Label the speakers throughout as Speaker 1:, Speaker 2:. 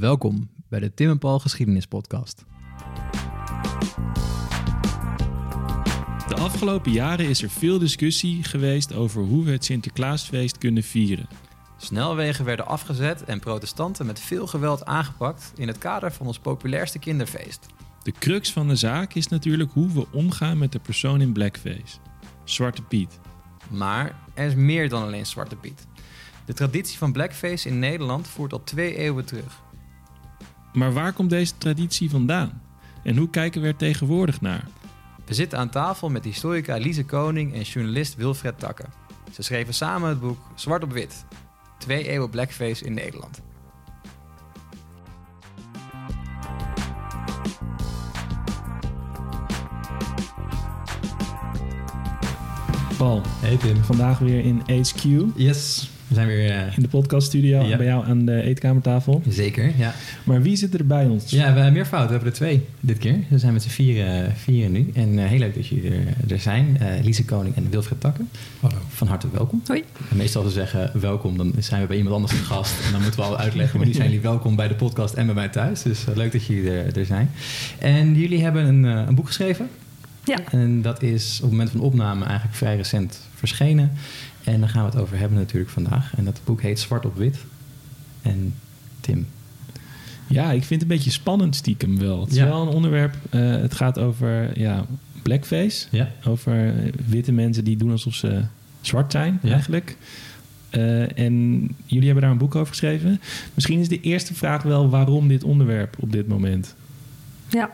Speaker 1: Welkom bij de Tim en Paul Geschiedenis Podcast.
Speaker 2: De afgelopen jaren is er veel discussie geweest over hoe we het Sinterklaasfeest kunnen vieren.
Speaker 1: Snelwegen werden afgezet en protestanten met veel geweld aangepakt in het kader van ons populairste kinderfeest.
Speaker 2: De crux van de zaak is natuurlijk hoe we omgaan met de persoon in blackface, Zwarte Piet.
Speaker 1: Maar er is meer dan alleen Zwarte Piet. De traditie van blackface in Nederland voert al twee eeuwen terug.
Speaker 2: Maar waar komt deze traditie vandaan? En hoe kijken we er tegenwoordig naar?
Speaker 1: We zitten aan tafel met historica Lise Koning en journalist Wilfred Takke. Ze schreven samen het boek Zwart op Wit. Twee eeuwen blackface in Nederland.
Speaker 2: Paul,
Speaker 3: Hey Tim.
Speaker 2: vandaag weer in HQ,
Speaker 3: Yes, we zijn weer... eh,
Speaker 2: de podcaststudio,
Speaker 3: Ja.
Speaker 2: bij jou aan de eetkamertafel.
Speaker 3: zeker, ja.
Speaker 2: Maar wie zit er bij ons?
Speaker 3: Ja, we hebben meer fouten. We hebben er twee dit keer. We zijn met z'n vieren, vieren nu. En eh, heel leuk dat jullie er, er zijn. Eh Lise Koning en Wilfred Takken. Hallo. Van harte welkom.
Speaker 4: Hoi.
Speaker 3: En meestal als we zeggen welkom, dan zijn we bij iemand anders te gast. En dan moeten we al uitleggen. Maar nu zijn jullie welkom bij de podcast en bij mij thuis. Dus eh, leuk dat jullie er, er zijn. En jullie hebben een, eh, een boek geschreven.
Speaker 4: Ja.
Speaker 3: En dat is op het moment van opname eigenlijk vrij recent verschenen. En daar gaan we het over hebben natuurlijk vandaag. En dat boek heet Zwart op Wit. En Tim.
Speaker 2: Ja, ik vind het een beetje spannend stiekem wel. Het is
Speaker 3: Ja.
Speaker 2: wel een onderwerp, eh, het gaat over ja, blackface.
Speaker 3: Ja.
Speaker 2: Over eh, witte mensen die doen alsof ze zwart zijn,
Speaker 3: Ja.
Speaker 2: eigenlijk. Eh, en jullie hebben daar een boek over geschreven. Misschien is de eerste vraag wel waarom dit onderwerp op dit moment?
Speaker 4: Ja,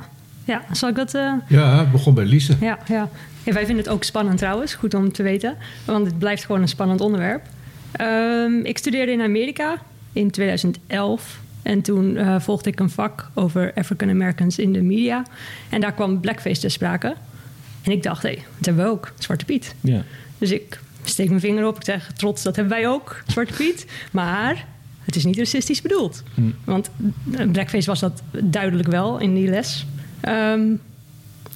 Speaker 4: ja. zal ik dat... eh,
Speaker 5: Ja, het begon bij Lise.
Speaker 4: ja, ja. ja, wij vinden het ook spannend trouwens. Goed om te weten. Want het blijft gewoon een spannend onderwerp. Ehm, ik studeerde in Amerika in 2011. En toen eh, volgde ik een vak over African Americans in de media. En daar kwam blackface ter sprake. En ik dacht, hé, hey, dat hebben we ook. Zwarte Piet.
Speaker 2: Ja.
Speaker 4: Dus ik steek mijn vinger op. Ik zeg, trots, dat hebben wij ook, Zwarte Piet. Maar het is niet racistisch bedoeld.
Speaker 2: Hm.
Speaker 4: Want eh, blackface was dat duidelijk wel in die les. Ehm,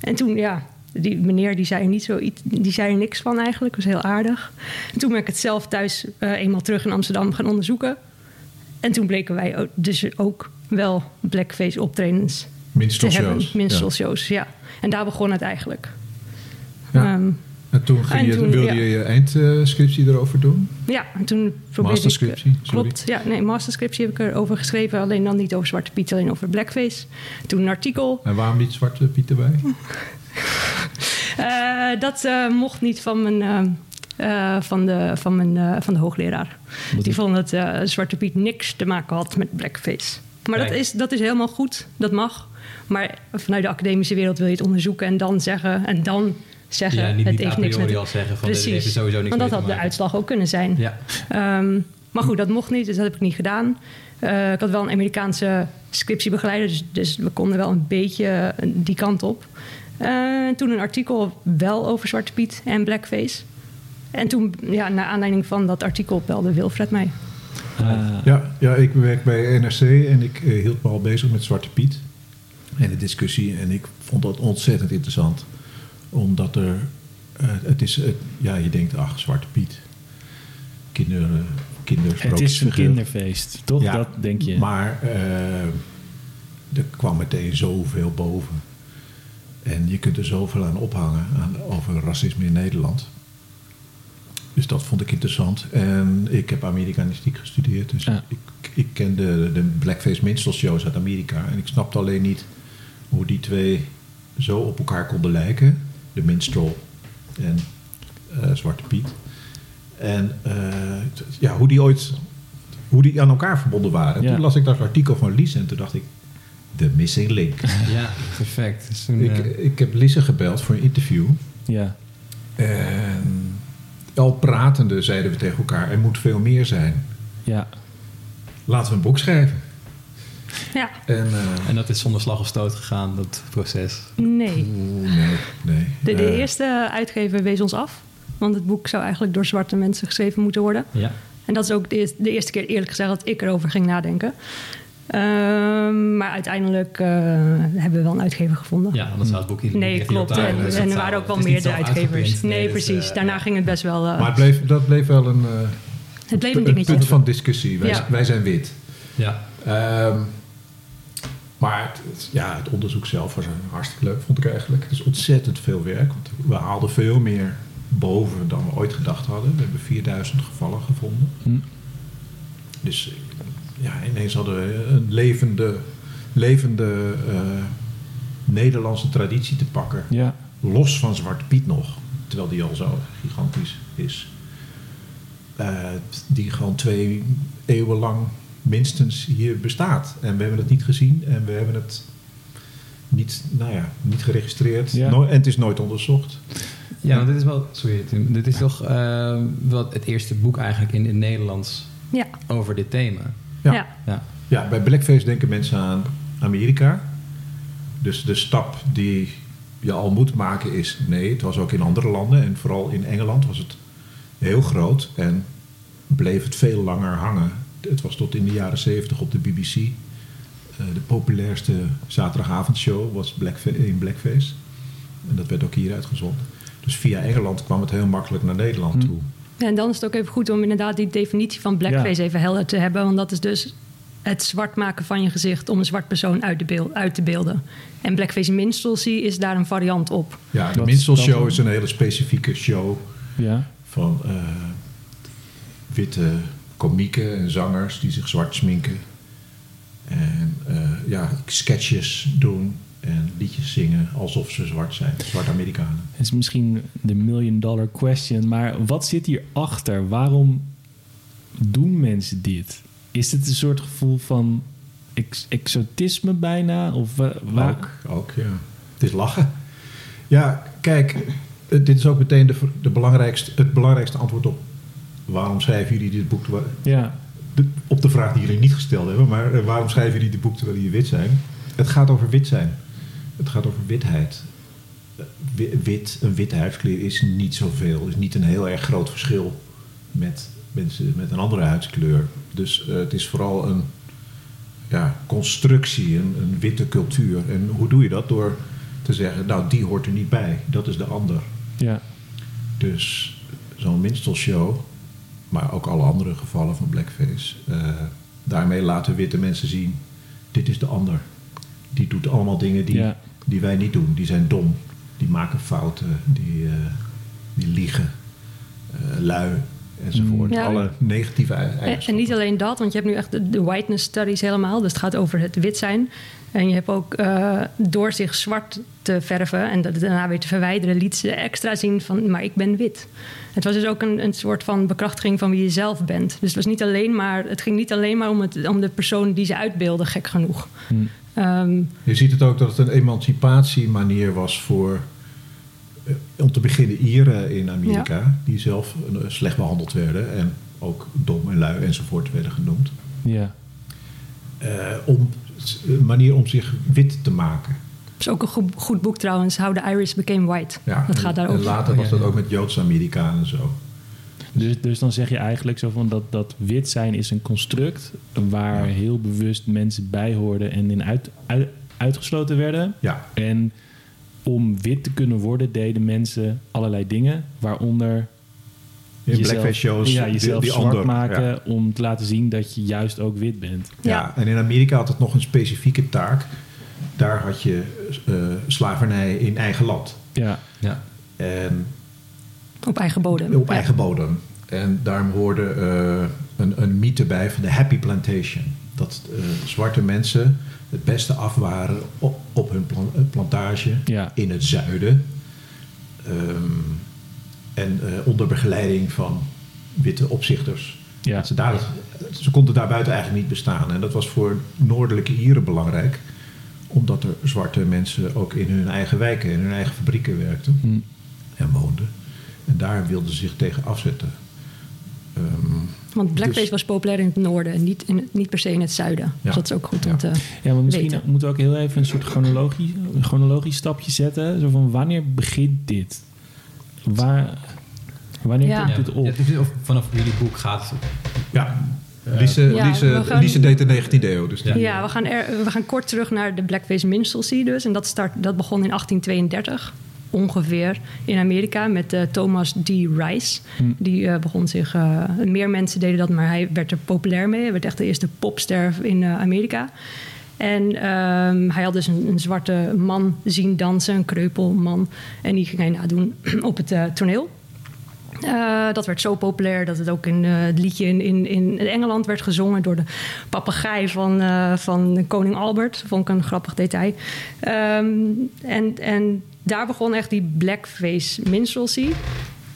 Speaker 4: en toen, ja, die meneer die zei, er niet zo die zei er niks van eigenlijk. was heel aardig. En toen ben ik het zelf thuis eh, eenmaal terug in Amsterdam gaan onderzoeken. En toen bleken wij dus ook wel blackface optredens
Speaker 5: Minstrel shows.
Speaker 4: Minstrel shows, ja. En daar begon het eigenlijk.
Speaker 5: Ja.
Speaker 4: Ehm,
Speaker 5: En toen, ging
Speaker 4: En
Speaker 5: je,
Speaker 4: toen,
Speaker 5: wilde
Speaker 4: ja.
Speaker 5: je je eindscriptie erover doen?
Speaker 4: Ja, en toen probeerde
Speaker 5: Masterscriptie,
Speaker 4: ik...
Speaker 5: sorry.
Speaker 4: Klopt, ja. Nee, masterscriptie heb ik erover geschreven. Alleen dan niet over Zwarte Piet, alleen over blackface. Toen een artikel.
Speaker 5: En waarom niet Zwarte Piet erbij?
Speaker 4: Eh, dat eh, mocht niet van mijn, eh, van de, van mijn van de hoogleraar. Die vond dat Zwarte Piet niks te maken had met blackface. Maar dat is, dat is helemaal goed, dat mag. Maar vanuit de academische wereld wil je het onderzoeken en dan zeggen... en dan zeggen,
Speaker 3: Ja, niet,
Speaker 4: het
Speaker 3: niet
Speaker 4: heeft niks met...
Speaker 3: al zeggen van dit
Speaker 4: Precies,
Speaker 3: heeft sowieso niks
Speaker 4: want dat had de uitslag ook kunnen zijn.
Speaker 3: Ja.
Speaker 4: Ehm, maar goed, dat mocht niet, dus dat heb ik niet gedaan. Eh, ik had wel een Amerikaanse scriptiebegeleider, dus, dus we konden wel een beetje eh, die kant op. Eh, toen een artikel wel over Zwarte Piet en blackface. En toen, ja, naar aanleiding van dat artikel belde Wilfred mij.
Speaker 5: Ja, ja, ik werk bij NRC en ik eh, hield me al bezig met Zwarte Piet. En de discussie. En ik vond dat ontzettend interessant. Omdat er... eh, het is... ja, je denkt, ach, Zwarte Piet. Kinderen...
Speaker 2: het is een kinderfeest, toch?
Speaker 5: Ja,
Speaker 2: dat denk je.
Speaker 5: Maar eh, er kwam meteen zoveel boven. En je kunt er zoveel aan ophangen aan, over racisme in Nederland. Dus dat vond ik interessant. En ik heb Amerikanistiek gestudeerd. Dus
Speaker 2: Ja.
Speaker 5: ik, ik ken de, de Blackface Minstrel shows uit Amerika. En ik snapte alleen niet hoe die twee zo op elkaar konden lijken. De minstrel en eh, Zwarte Piet. En eh, ja, hoe die ooit hoe die aan elkaar verbonden waren. En
Speaker 2: Ja.
Speaker 5: Toen las ik dat artikel van Lise en toen dacht ik, de missing link.
Speaker 3: ja, perfect. Dus toen,
Speaker 5: ik,
Speaker 3: eh,
Speaker 5: ik heb Lise gebeld voor een interview.
Speaker 2: Ja.
Speaker 5: En al pratende zeiden we tegen elkaar, er moet veel meer zijn.
Speaker 2: ja.
Speaker 5: Laten we een boek schrijven.
Speaker 4: Ja,
Speaker 5: En, eh,
Speaker 3: en dat is zonder slag of stoot gegaan, dat proces.
Speaker 4: nee.
Speaker 5: oeh, nee, nee.
Speaker 4: De, de eerste uitgever wees ons af. Want het boek zou eigenlijk door zwarte mensen geschreven moeten worden.
Speaker 3: Ja.
Speaker 4: En dat is ook de eerste, de eerste keer eerlijk gezegd dat ik erover ging nadenken. Ehm, maar uiteindelijk eh, hebben we wel een uitgever gevonden.
Speaker 3: ja, anders zou het boek iedere
Speaker 4: Nee, klopt. En, er waren ook wel
Speaker 3: niet
Speaker 4: meerdere uitgevers. Nee,
Speaker 3: dus,
Speaker 4: precies.
Speaker 3: eh,
Speaker 4: Daarna ging het best wel... eh,
Speaker 5: maar het bleef, dat bleef wel een, eh,
Speaker 4: het bleef een
Speaker 5: een
Speaker 4: dingetje.
Speaker 5: punt van discussie. Wij,
Speaker 4: Ja.
Speaker 5: wij zijn wit.
Speaker 3: Ja,
Speaker 5: Ehm, Maar het, ja, het onderzoek zelf was hartstikke leuk, vond ik eigenlijk. Het is ontzettend veel werk, want we haalden veel meer boven dan we ooit gedacht hadden. We hebben 4000 gevallen gevonden.
Speaker 2: Hm.
Speaker 5: Dus ja, ineens hadden we een levende, levende eh, Nederlandse traditie te pakken.
Speaker 2: Ja,
Speaker 5: Los van Zwarte Piet nog, terwijl die al zo gigantisch is. Eh, die gewoon twee eeuwen lang minstens hier bestaat. En we hebben het niet gezien en we hebben het niet, nou ja, niet geregistreerd.
Speaker 2: Ja.
Speaker 5: No- en het is nooit onderzocht.
Speaker 3: Ja, want dit is wel... Sorry, Tim. Dit is toch wel het eerste boek eigenlijk in het Nederlands
Speaker 4: Ja,
Speaker 3: over dit thema.
Speaker 5: Ja.
Speaker 4: ja.
Speaker 3: Ja.
Speaker 5: Ja, bij Blackface denken mensen aan Amerika. Dus de stap die je al moet maken is... nee, het was ook in andere landen. En vooral in Engeland was het heel groot. En bleef het veel langer hangen. Het was tot in de jaren zeventig op de BBC. Eh, de populairste zaterdagavondshow was Blackfa- in Blackface. En dat werd ook hier uitgezonden. Dus via Engeland kwam het heel makkelijk naar Nederland
Speaker 2: Hm.
Speaker 5: toe.
Speaker 4: Ja, en dan is het ook even goed om inderdaad die definitie van blackface even helder te hebben. Want dat is dus het zwart maken van je gezicht om een zwart persoon uit, de beeld, uit te beelden. En blackface minstrelsy is daar een variant op.
Speaker 5: Ja, de
Speaker 2: Wat
Speaker 5: Minstrel
Speaker 2: is dat
Speaker 5: Show
Speaker 2: dan?
Speaker 5: is een hele specifieke show
Speaker 2: ja.
Speaker 5: van eh, witte komieken en zangers die zich zwart sminken. En eh, ja, sketches doen en liedjes zingen alsof ze zwart zijn. Zwart Amerikanen.
Speaker 2: Het is misschien de million dollar question, maar wat zit hierachter? Waarom doen mensen dit? Is het een soort gevoel van ex- exotisme bijna? Of wa- waar?
Speaker 5: Ook, ook, ja. Het is lachen. Ja, kijk, dit is ook meteen de, de belangrijkste, het belangrijkste antwoord op waarom schrijven jullie dit boek. terwijl-
Speaker 2: Ja,
Speaker 5: de- op de vraag die jullie niet gesteld hebben, maar eh, waarom schrijven jullie dit boek terwijl jullie wit zijn? Het gaat over wit zijn. Het gaat over witheid. Eh, wi- Wit, een witte huidskleur is niet zoveel, is niet een heel erg groot verschil met mensen met een andere huidskleur. Dus eh, het is vooral een ja, constructie, een, een witte cultuur. En hoe doe je dat? Door te zeggen, nou die hoort er niet bij, dat is de ander.
Speaker 2: ja,
Speaker 5: Dus zo'n minstrelshow, maar ook alle andere gevallen van blackface. eh, daarmee laten witte mensen zien, dit is de ander. Die doet allemaal dingen die,
Speaker 2: Ja.
Speaker 5: die wij niet doen. Die zijn dom, die maken fouten, die, eh, die liegen, eh, lui enzovoort.
Speaker 4: Mm. Ja.
Speaker 5: Alle negatieve ei-
Speaker 4: En,
Speaker 5: eigenschappen.
Speaker 4: en niet alleen dat, want je hebt nu echt de, de whiteness studies helemaal. Dus het gaat over het wit zijn. En je hebt ook eh, door zich zwart te verven en dat daarna weer te verwijderen, liet ze extra zien van, maar ik ben wit. Het was dus ook een, een soort van bekrachtiging van wie je zelf bent. Dus het, was niet alleen maar, het ging niet alleen maar om, het, om de persoon die ze uitbeelden, gek genoeg.
Speaker 2: Hm.
Speaker 4: Ehm,
Speaker 5: Je ziet het ook dat het een emancipatiemanier was voor, eh, om te beginnen, Ieren in Amerika. Die zelf eh, slecht behandeld werden en ook dom en lui enzovoort werden genoemd.
Speaker 2: ja.
Speaker 5: Eh, om, manier om zich wit te maken.
Speaker 4: Het is ook een goed, goed boek trouwens, How the Irish Became White.
Speaker 5: Ja,
Speaker 4: dat
Speaker 5: en-
Speaker 4: gaat
Speaker 5: En
Speaker 4: daarover.
Speaker 5: later was dat ook met Joodse Amerikanen zo.
Speaker 2: Dus, dus dan zeg je eigenlijk zo van dat, dat wit zijn is een construct waar
Speaker 5: Ja.
Speaker 2: heel bewust mensen bij hoorden en in uit, uit- uitgesloten werden.
Speaker 5: Ja,
Speaker 2: En om wit te kunnen worden deden mensen allerlei dingen, waaronder jezelf-
Speaker 5: blackface shows.
Speaker 2: ja,
Speaker 5: die-
Speaker 2: jezelf
Speaker 5: die
Speaker 2: zwart maken
Speaker 5: ja.
Speaker 2: om te laten zien dat je juist ook wit bent.
Speaker 5: Ja.
Speaker 4: Ja.
Speaker 5: en in Amerika had het nog een specifieke taak. Daar had je eh, slavernij in eigen land.
Speaker 2: Ja,
Speaker 3: Ja.
Speaker 5: En
Speaker 4: Op eigen bodem.
Speaker 5: Op
Speaker 4: Ja.
Speaker 5: eigen bodem. En daarom hoorde eh, een, een mythe bij van de happy plantation. Dat eh, zwarte mensen het beste af waren op, op hun plan- plantage
Speaker 2: ja,
Speaker 5: in het zuiden. Ehm, en eh, onder begeleiding van witte opzichters.
Speaker 2: ja.
Speaker 5: Dat Ze, daar, ze konden daar buiten eigenlijk niet bestaan. En dat was voor noordelijke Ieren belangrijk. Omdat er zwarte mensen ook in hun eigen wijken, in hun eigen fabrieken werkten
Speaker 2: Hm.
Speaker 5: en woonden. En daar wilden ze zich tegen afzetten. Ehm,
Speaker 4: Want blackface
Speaker 5: Dus-
Speaker 4: was populair in het noorden en niet, in, het- niet per se in het zuiden. Dus dat is ook goed om te...
Speaker 2: Ja, maar misschien
Speaker 4: weten.
Speaker 2: moeten we ook heel even een soort chronologie, een chronologisch stapje zetten. Zo van wanneer begint dit? Waar, wanneer
Speaker 4: Ja.
Speaker 2: komt dit op?
Speaker 3: Ja, of- vanaf jullie boek gaat het.
Speaker 5: ja, Lise,
Speaker 4: Ja,
Speaker 5: Lise,
Speaker 4: gaan-
Speaker 5: Lise deed de 19e eeuw. Dus
Speaker 3: Ja.
Speaker 4: Ja, we gaan, er, we gaan kort terug naar de blackface minstrelsy dus. En dat, start, dat begon in 1832 ongeveer in Amerika met eh, Thomas D. Rice.
Speaker 2: Hm.
Speaker 4: Die eh, begon zich... eh, meer mensen deden dat, maar hij werd er populair mee. Hij werd echt de eerste popster in eh, Amerika. En ehm, hij had dus een, zwarte man zien dansen, een kreupelman. En die ging hij nadoen op het eh, toneel. Eh, dat werd zo populair dat het ook in eh, het liedje in, in, in Engeland werd gezongen door de papegaai van, van koning Albert. Vond ik een grappig detail. Ehm, en, en daar begon echt die blackface minstrelsy.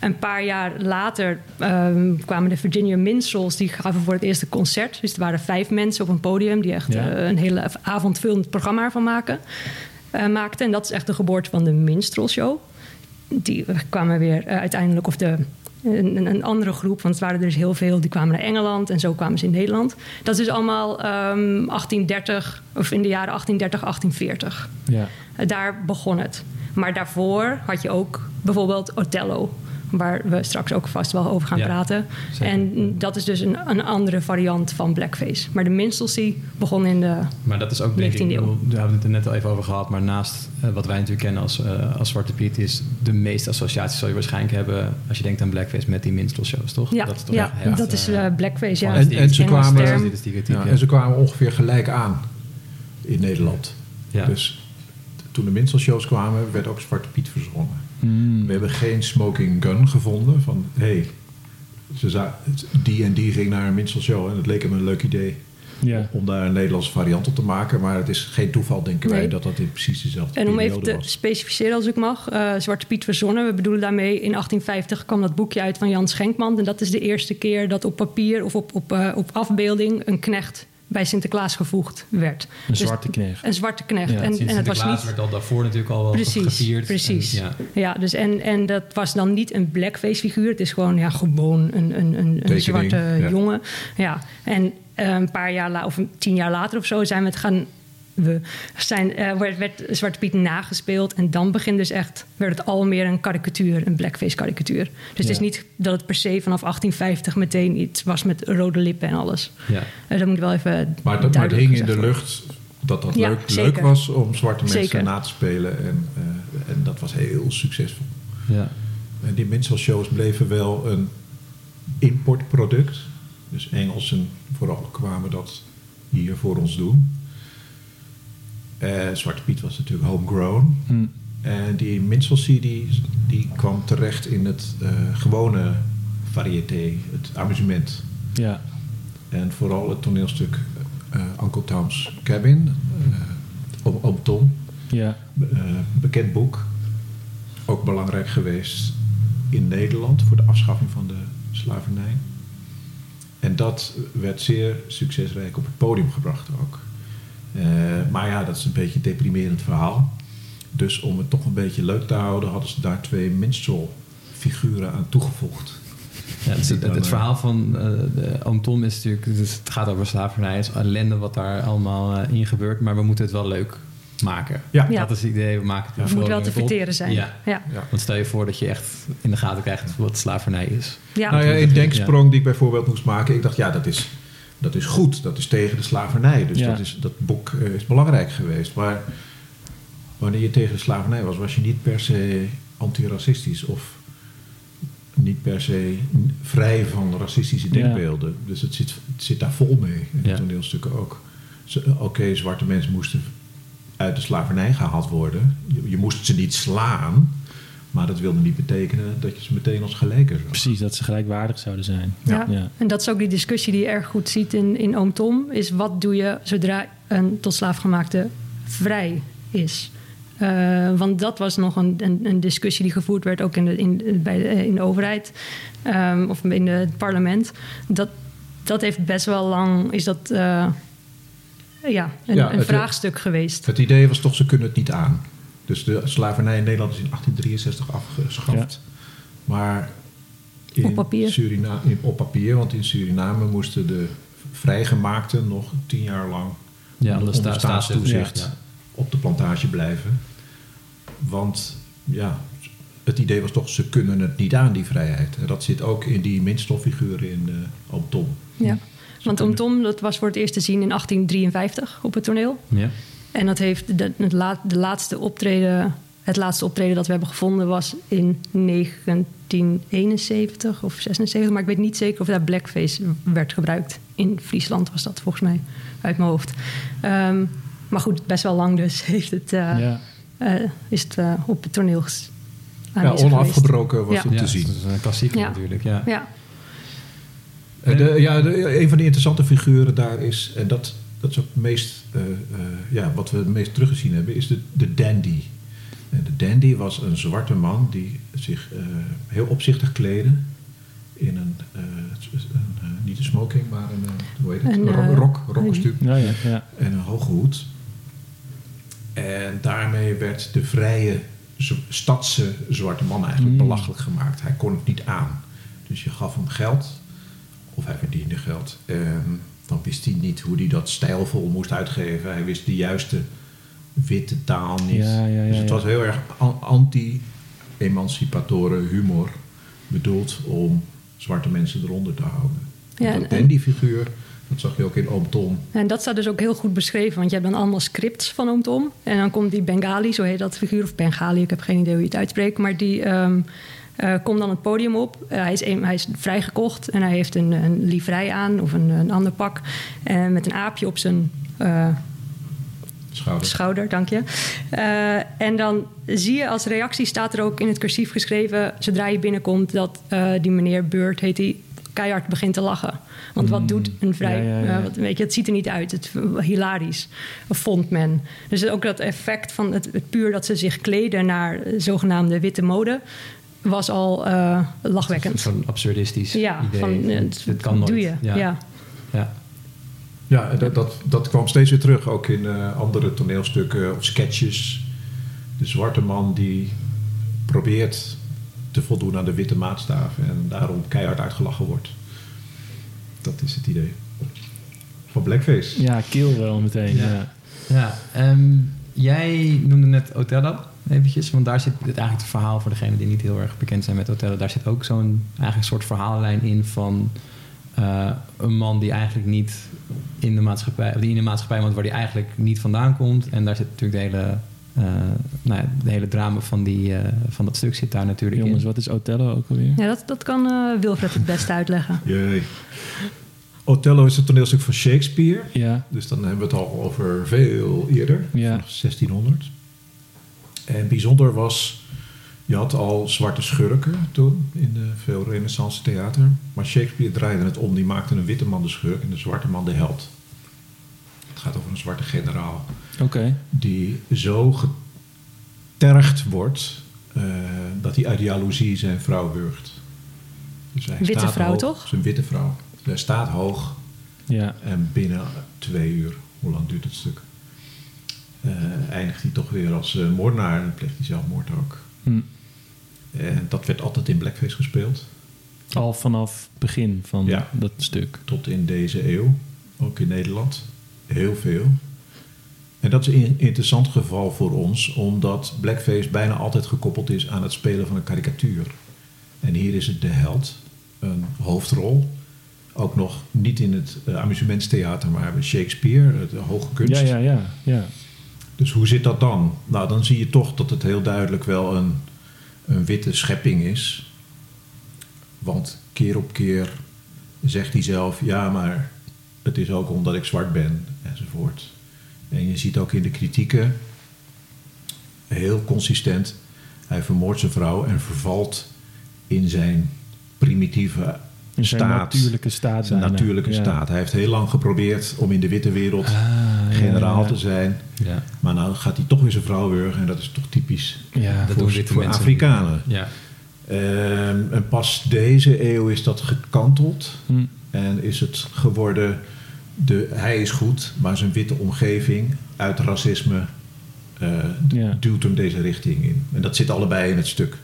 Speaker 4: Een paar jaar later ehm, kwamen de Virginia Minstrels. Die gaven voor het eerste concert. Dus er waren vijf mensen op een podium... die echt
Speaker 2: Ja.
Speaker 4: eh, een hele avondvullend programma ervan maken, eh, maakten. En dat is echt de geboorte van de minstrelshow die kwamen weer eh, uiteindelijk, of de, een, een andere groep, want het waren er dus heel veel, die kwamen naar Engeland en zo kwamen ze in Nederland. Dat is dus allemaal ehm 1830, of in de jaren 1830, 1840.
Speaker 2: Ja.
Speaker 4: Daar begon het. Maar daarvoor had je ook bijvoorbeeld Othello, waar we straks ook vast wel over gaan
Speaker 3: Ja,
Speaker 4: praten.
Speaker 3: zeker.
Speaker 4: En dat is dus een, een andere variant van blackface. Maar de minstrelsy begon in de
Speaker 3: Maar dat is ook, denk ik,
Speaker 4: 19e
Speaker 3: ik
Speaker 4: eeuw.
Speaker 3: daar hebben we het er net al even over gehad. Maar naast eh, wat wij natuurlijk kennen als, eh, als Zwarte Piet, is de meeste associaties zal je waarschijnlijk hebben als je denkt aan blackface met die minstrelshows, toch?
Speaker 4: Ja,
Speaker 3: dat is toch
Speaker 4: ja
Speaker 3: echt,
Speaker 4: dat is
Speaker 3: eh,
Speaker 4: blackface. Ja.
Speaker 3: En- en
Speaker 5: ze kwamen- Ja,
Speaker 3: ja.
Speaker 5: En ze kwamen ongeveer gelijk aan in Nederland.
Speaker 3: Ja.
Speaker 5: Dus toen de minstrelshows kwamen, werd ook Zwarte Piet verzongen.
Speaker 2: Hmm.
Speaker 5: We hebben geen smoking gun gevonden van hé, hey, ze die en die ging naar een minstrelshow en het leek hem een leuk idee
Speaker 2: Ja.
Speaker 5: om daar een Nederlandse variant op te maken. Maar het is geen toeval, denken wij, dat dat in precies dezelfde
Speaker 4: En om
Speaker 5: periode
Speaker 4: even te
Speaker 5: was.
Speaker 4: specificeren als ik mag. eh, Zwarte Piet verzonnen. We bedoelen daarmee in 1850 kwam dat boekje uit van Jan Schenkman. En dat is de eerste keer dat op papier of op, op, eh, op afbeelding een knecht bij Sinterklaas gevoegd werd.
Speaker 2: Een
Speaker 4: Dus
Speaker 2: zwarte knecht.
Speaker 4: Een zwarte knecht.
Speaker 2: Ja,
Speaker 4: en, en het was
Speaker 3: Sinterklaas
Speaker 4: niet.
Speaker 3: werd al daarvoor natuurlijk al wel
Speaker 4: Precies,
Speaker 3: gevierd.
Speaker 4: precies.
Speaker 3: En, ja.
Speaker 4: Ja, dus en, en dat was dan niet een blackface figuur. Het is gewoon, ja, gewoon een, een, een, zwarte
Speaker 5: ja.
Speaker 4: jongen. Ja, en eh, een paar jaar later, of tien jaar later of zo, zijn we het gaan... We zijn, eh, werd, werd Zwarte Piet nagespeeld. En dan begint dus echt, werd het al meer een karikatuur, een blackface karikatuur. Dus het is niet dat het per se vanaf 1850 meteen iets was met rode lippen en alles.
Speaker 3: Ja.
Speaker 4: Eh, dat moet wel even
Speaker 5: Maar, dat, maar het hing in de lucht dat dat
Speaker 4: Ja,
Speaker 5: leuk, leuk was om zwarte mensen
Speaker 4: Zeker.
Speaker 5: na te spelen. En, eh, en dat was heel succesvol.
Speaker 3: Ja.
Speaker 5: En die minstrelshows bleven wel een importproduct. Dus Engelsen vooral kwamen dat hier voor ons doen. Eh, Zwarte Piet was natuurlijk homegrown.
Speaker 2: Hm.
Speaker 5: En die minstrelsy die, die kwam terecht in het eh, gewone variété, het amusement.
Speaker 2: Ja.
Speaker 5: En vooral het toneelstuk eh Uncle Tom's Cabin, eh Oom, Tom,
Speaker 2: Ja.
Speaker 5: eh, bekend boek. Ook belangrijk geweest in Nederland voor de afschaffing van de slavernij. En dat werd zeer succesrijk op het podium gebracht ook. Eh, maar ja, dat is een beetje een deprimerend verhaal. Dus om het toch een beetje leuk te houden, hadden ze daar twee minstrel-figuren aan toegevoegd.
Speaker 3: Ja, dus het, het
Speaker 5: eh,
Speaker 3: verhaal van eh, de Oom Tom is natuurlijk... Dus het gaat over slavernij. Het is ellende wat daar allemaal eh, in gebeurt. Maar we moeten het wel leuk maken.
Speaker 5: Ja.
Speaker 4: Ja.
Speaker 3: Dat is het idee. We maken het
Speaker 4: Het moet wel te verteren zijn.
Speaker 3: Ja.
Speaker 4: ja.
Speaker 5: Ja.
Speaker 3: Want stel je voor dat je echt in de gaten krijgt wat slavernij is.
Speaker 4: ja.
Speaker 5: Nou ja,
Speaker 3: Ja.
Speaker 5: een denksprong die ik bijvoorbeeld moest maken. Ik dacht, ja, dat is, dat is goed. Dat is tegen de slavernij. Dus
Speaker 2: Ja.
Speaker 5: dat, is, dat boek eh, is belangrijk geweest. Maar wanneer je tegen de slavernij was, was je niet per se antiracistisch of niet per se vrij van racistische
Speaker 2: Ja.
Speaker 5: denkbeelden. Dus het zit, het zit daar vol mee. In de
Speaker 3: Ja.
Speaker 5: toneelstukken ook. Oké, zwarte mensen moesten uit de slavernij gehaald worden. Je, je moest ze niet slaan. Maar dat wilde niet betekenen dat je ze meteen als gelijken zag.
Speaker 2: Precies, dat ze gelijkwaardig zouden zijn.
Speaker 4: Ja.
Speaker 2: Ja.
Speaker 4: en dat is ook die discussie die je erg goed ziet in, in Oom Tom. Is wat doe je zodra een tot slaafgemaakte vrij is? Eh, want dat was nog een, een, een discussie die gevoerd werd ook in de, in, bij de, in de overheid ehm, of in de- het parlement. Dat, dat heeft best wel lang, is dat eh, ja, een,
Speaker 5: Ja,
Speaker 4: een
Speaker 5: het-
Speaker 4: vraagstuk geweest.
Speaker 5: Het idee was toch, ze kunnen het niet aan. Dus de slavernij in Nederland is in 1863 afgeschaft. Maar in
Speaker 4: Op papier.
Speaker 5: Surina- in- op papier, want in Suriname moesten de vrijgemaakten nog tien jaar lang
Speaker 3: Ja,
Speaker 5: onder
Speaker 3: onder sta-
Speaker 5: staatstoezicht
Speaker 3: ja.
Speaker 5: op de plantage blijven. Want ja, het idee was toch, ze kunnen het niet aan, die vrijheid. En dat zit ook in die minstofiguren in uh, Oom Tom.
Speaker 4: Ja. Want Oom Tom, dat was voor het eerst te zien in 1853 op het toneel.
Speaker 3: Ja.
Speaker 4: En dat heeft de, het la- de laatste optreden, het laatste optreden dat we hebben gevonden was in 1971 of 76. Maar ik weet niet zeker of daar blackface werd gebruikt. In Friesland was dat volgens mij, uit mijn hoofd. Ehm, maar goed, best wel lang dus heeft het, eh,
Speaker 2: ja.
Speaker 4: eh, is het eh, op het toneel
Speaker 5: Ja, onafgebroken was
Speaker 4: Ja.
Speaker 5: het
Speaker 3: Ja,
Speaker 5: te zien.
Speaker 3: dat is een klassieker
Speaker 4: Ja.
Speaker 3: natuurlijk. Ja.
Speaker 4: Ja.
Speaker 5: De, ja, de- een van de interessante figuren daar is, en dat, dat is ook het meest, eh, eh, ja, wat we het meest teruggezien hebben, is de, de dandy. En de dandy was een zwarte man die zich eh, heel opzichtig kleedde in een, eh, een, niet een smoking, maar een, hoe heet het?
Speaker 4: Een,
Speaker 5: Een ro- rok, rokkostuum
Speaker 2: Ja, ja, ja.
Speaker 5: en een hoge hoed. En daarmee werd de vrije stadse zwarte man eigenlijk
Speaker 2: Mm.
Speaker 5: belachelijk gemaakt. Hij kon het niet aan. Dus je gaf hem geld, of hij verdiende geld. En dan wist hij niet hoe hij dat stijlvol moest uitgeven. Hij wist de juiste witte taal niet.
Speaker 2: Ja, ja, ja,
Speaker 5: dus het
Speaker 2: ja.
Speaker 5: was heel erg an- anti-emancipatoren humor. Bedoeld om zwarte mensen eronder te houden.
Speaker 4: Ja,
Speaker 5: En
Speaker 4: en-
Speaker 5: dat dandy-figuur, dat zag je ook in Oom Tom.
Speaker 4: En dat staat dus ook heel goed beschreven, want je hebt dan allemaal scripts van Oom Tom. En dan komt die Bengali, zo heet dat figuur, of Bengali, ik heb geen idee hoe je het uitspreekt. Maar die ehm, eh, komt dan het podium op. Eh, hij, is een- hij is vrijgekocht en hij heeft een, een livrei aan of een, een ander pak. En met een aapje op zijn eh,
Speaker 5: Schouder.
Speaker 4: schouder, dank je. Eh, en dan zie je als reactie, staat er ook in het cursief geschreven... zodra je binnenkomt, dat eh, die meneer Beurt, heet hij, keihard begint te lachen. Want wat doet een vrij...
Speaker 2: Ja, ja, ja.
Speaker 4: eh, wat, weet je, het ziet er niet uit. Het hilarisch, vond men. Dus ook dat effect van het, het puur dat ze zich kleden... naar zogenaamde witte mode, was al eh, lachwekkend.
Speaker 3: Zo'n absurdistisch
Speaker 4: Ja,
Speaker 3: idee.
Speaker 4: van, eh,
Speaker 3: het, het kan nooit.
Speaker 4: doe je.
Speaker 3: Ja.
Speaker 4: ja.
Speaker 3: Ja.
Speaker 5: Ja, en dat, dat, dat kwam steeds weer terug, ook in eh, andere toneelstukken of sketches. De zwarte man die probeert te voldoen aan de witte maatstaven en daarom keihard uitgelachen wordt. Dat is het idee. Van Blackface.
Speaker 2: Ja, kill wel meteen.
Speaker 3: Ja.
Speaker 2: Ja.
Speaker 3: Ja, ehm, jij noemde net Othello eventjes, want daar zit het eigenlijk het verhaal voor degenen die niet heel erg bekend zijn met Othello. Daar zit ook zo'n eigenlijk soort verhaallijn in van eh, een man die eigenlijk niet in de maatschappij, of die in de maatschappij woont waar die eigenlijk niet vandaan komt. En daar zit natuurlijk de hele, eh, nou ja, de hele drama van, die, eh, van dat stuk zit daar natuurlijk
Speaker 2: Jongens,
Speaker 3: in.
Speaker 2: wat is Othello ook alweer?
Speaker 4: Ja, dat, dat kan eh, Wilfred het beste uitleggen.
Speaker 5: Jee. Othello is het toneelstuk van Shakespeare.
Speaker 2: Ja,
Speaker 5: Dus dan hebben we het al over veel eerder,
Speaker 2: Ja.
Speaker 5: vanaf 1600. En bijzonder was, je had al zwarte schurken toen in de veel renaissance theater. Maar Shakespeare draaide het om, die maakte een witte man de schurk en de zwarte man de held. Het gaat over een zwarte generaal
Speaker 2: oké.
Speaker 5: die zo getergd wordt eh, dat hij uit jaloezie zijn vrouw wurgt. Dus hij
Speaker 4: Witte
Speaker 5: staat
Speaker 4: vrouw,
Speaker 5: hoog,
Speaker 4: toch?
Speaker 5: Zijn witte vrouw. Dus hij staat hoog
Speaker 2: Ja,
Speaker 5: en binnen twee uur, hoe lang duurt het stuk, eh, eindigt hij toch weer als eh, moordenaar en pleegt hij zelfmoord ook.
Speaker 2: hm.
Speaker 5: En dat werd altijd in blackface gespeeld,
Speaker 2: al vanaf begin van
Speaker 5: Ja.
Speaker 2: dat stuk.
Speaker 5: tot in deze eeuw, ook in Nederland. Heel veel. En dat is een interessant geval voor ons, omdat blackface bijna altijd gekoppeld is aan het spelen van een karikatuur. En hier is het de held, een hoofdrol. Ook nog niet in het eh, amusementstheater, maar Shakespeare, het hoge kunst.
Speaker 2: Ja, ja, ja. ja.
Speaker 5: Dus hoe zit dat dan? Nou, dan zie je toch dat het heel duidelijk wel een, een witte schepping is. Want keer op keer zegt hij zelf: ja, maar het is ook omdat ik zwart ben, enzovoort. En je ziet ook in de kritieken heel consistent: hij vermoordt zijn vrouw en vervalt in zijn primitieve
Speaker 2: In zijn
Speaker 5: staat.
Speaker 2: natuurlijke staat.
Speaker 5: Zijn natuurlijke
Speaker 2: Ja.
Speaker 5: staat. Hij heeft heel lang geprobeerd om in de witte wereld
Speaker 2: Ah,
Speaker 5: generaal te zijn.
Speaker 3: Ja,
Speaker 5: Maar nou gaat hij toch weer zijn vrouw wurgen en dat is toch typisch
Speaker 2: Ja,
Speaker 3: dat
Speaker 5: voor,
Speaker 3: doen
Speaker 5: voor. Afrikanen.
Speaker 3: Ja.
Speaker 5: Ehm, en pas deze eeuw is dat gekanteld
Speaker 2: hm.
Speaker 5: en is het geworden, de, hij is goed, maar zijn witte omgeving uit racisme eh,
Speaker 2: Ja.
Speaker 5: duwt hem deze richting in. En dat zit allebei in het stuk.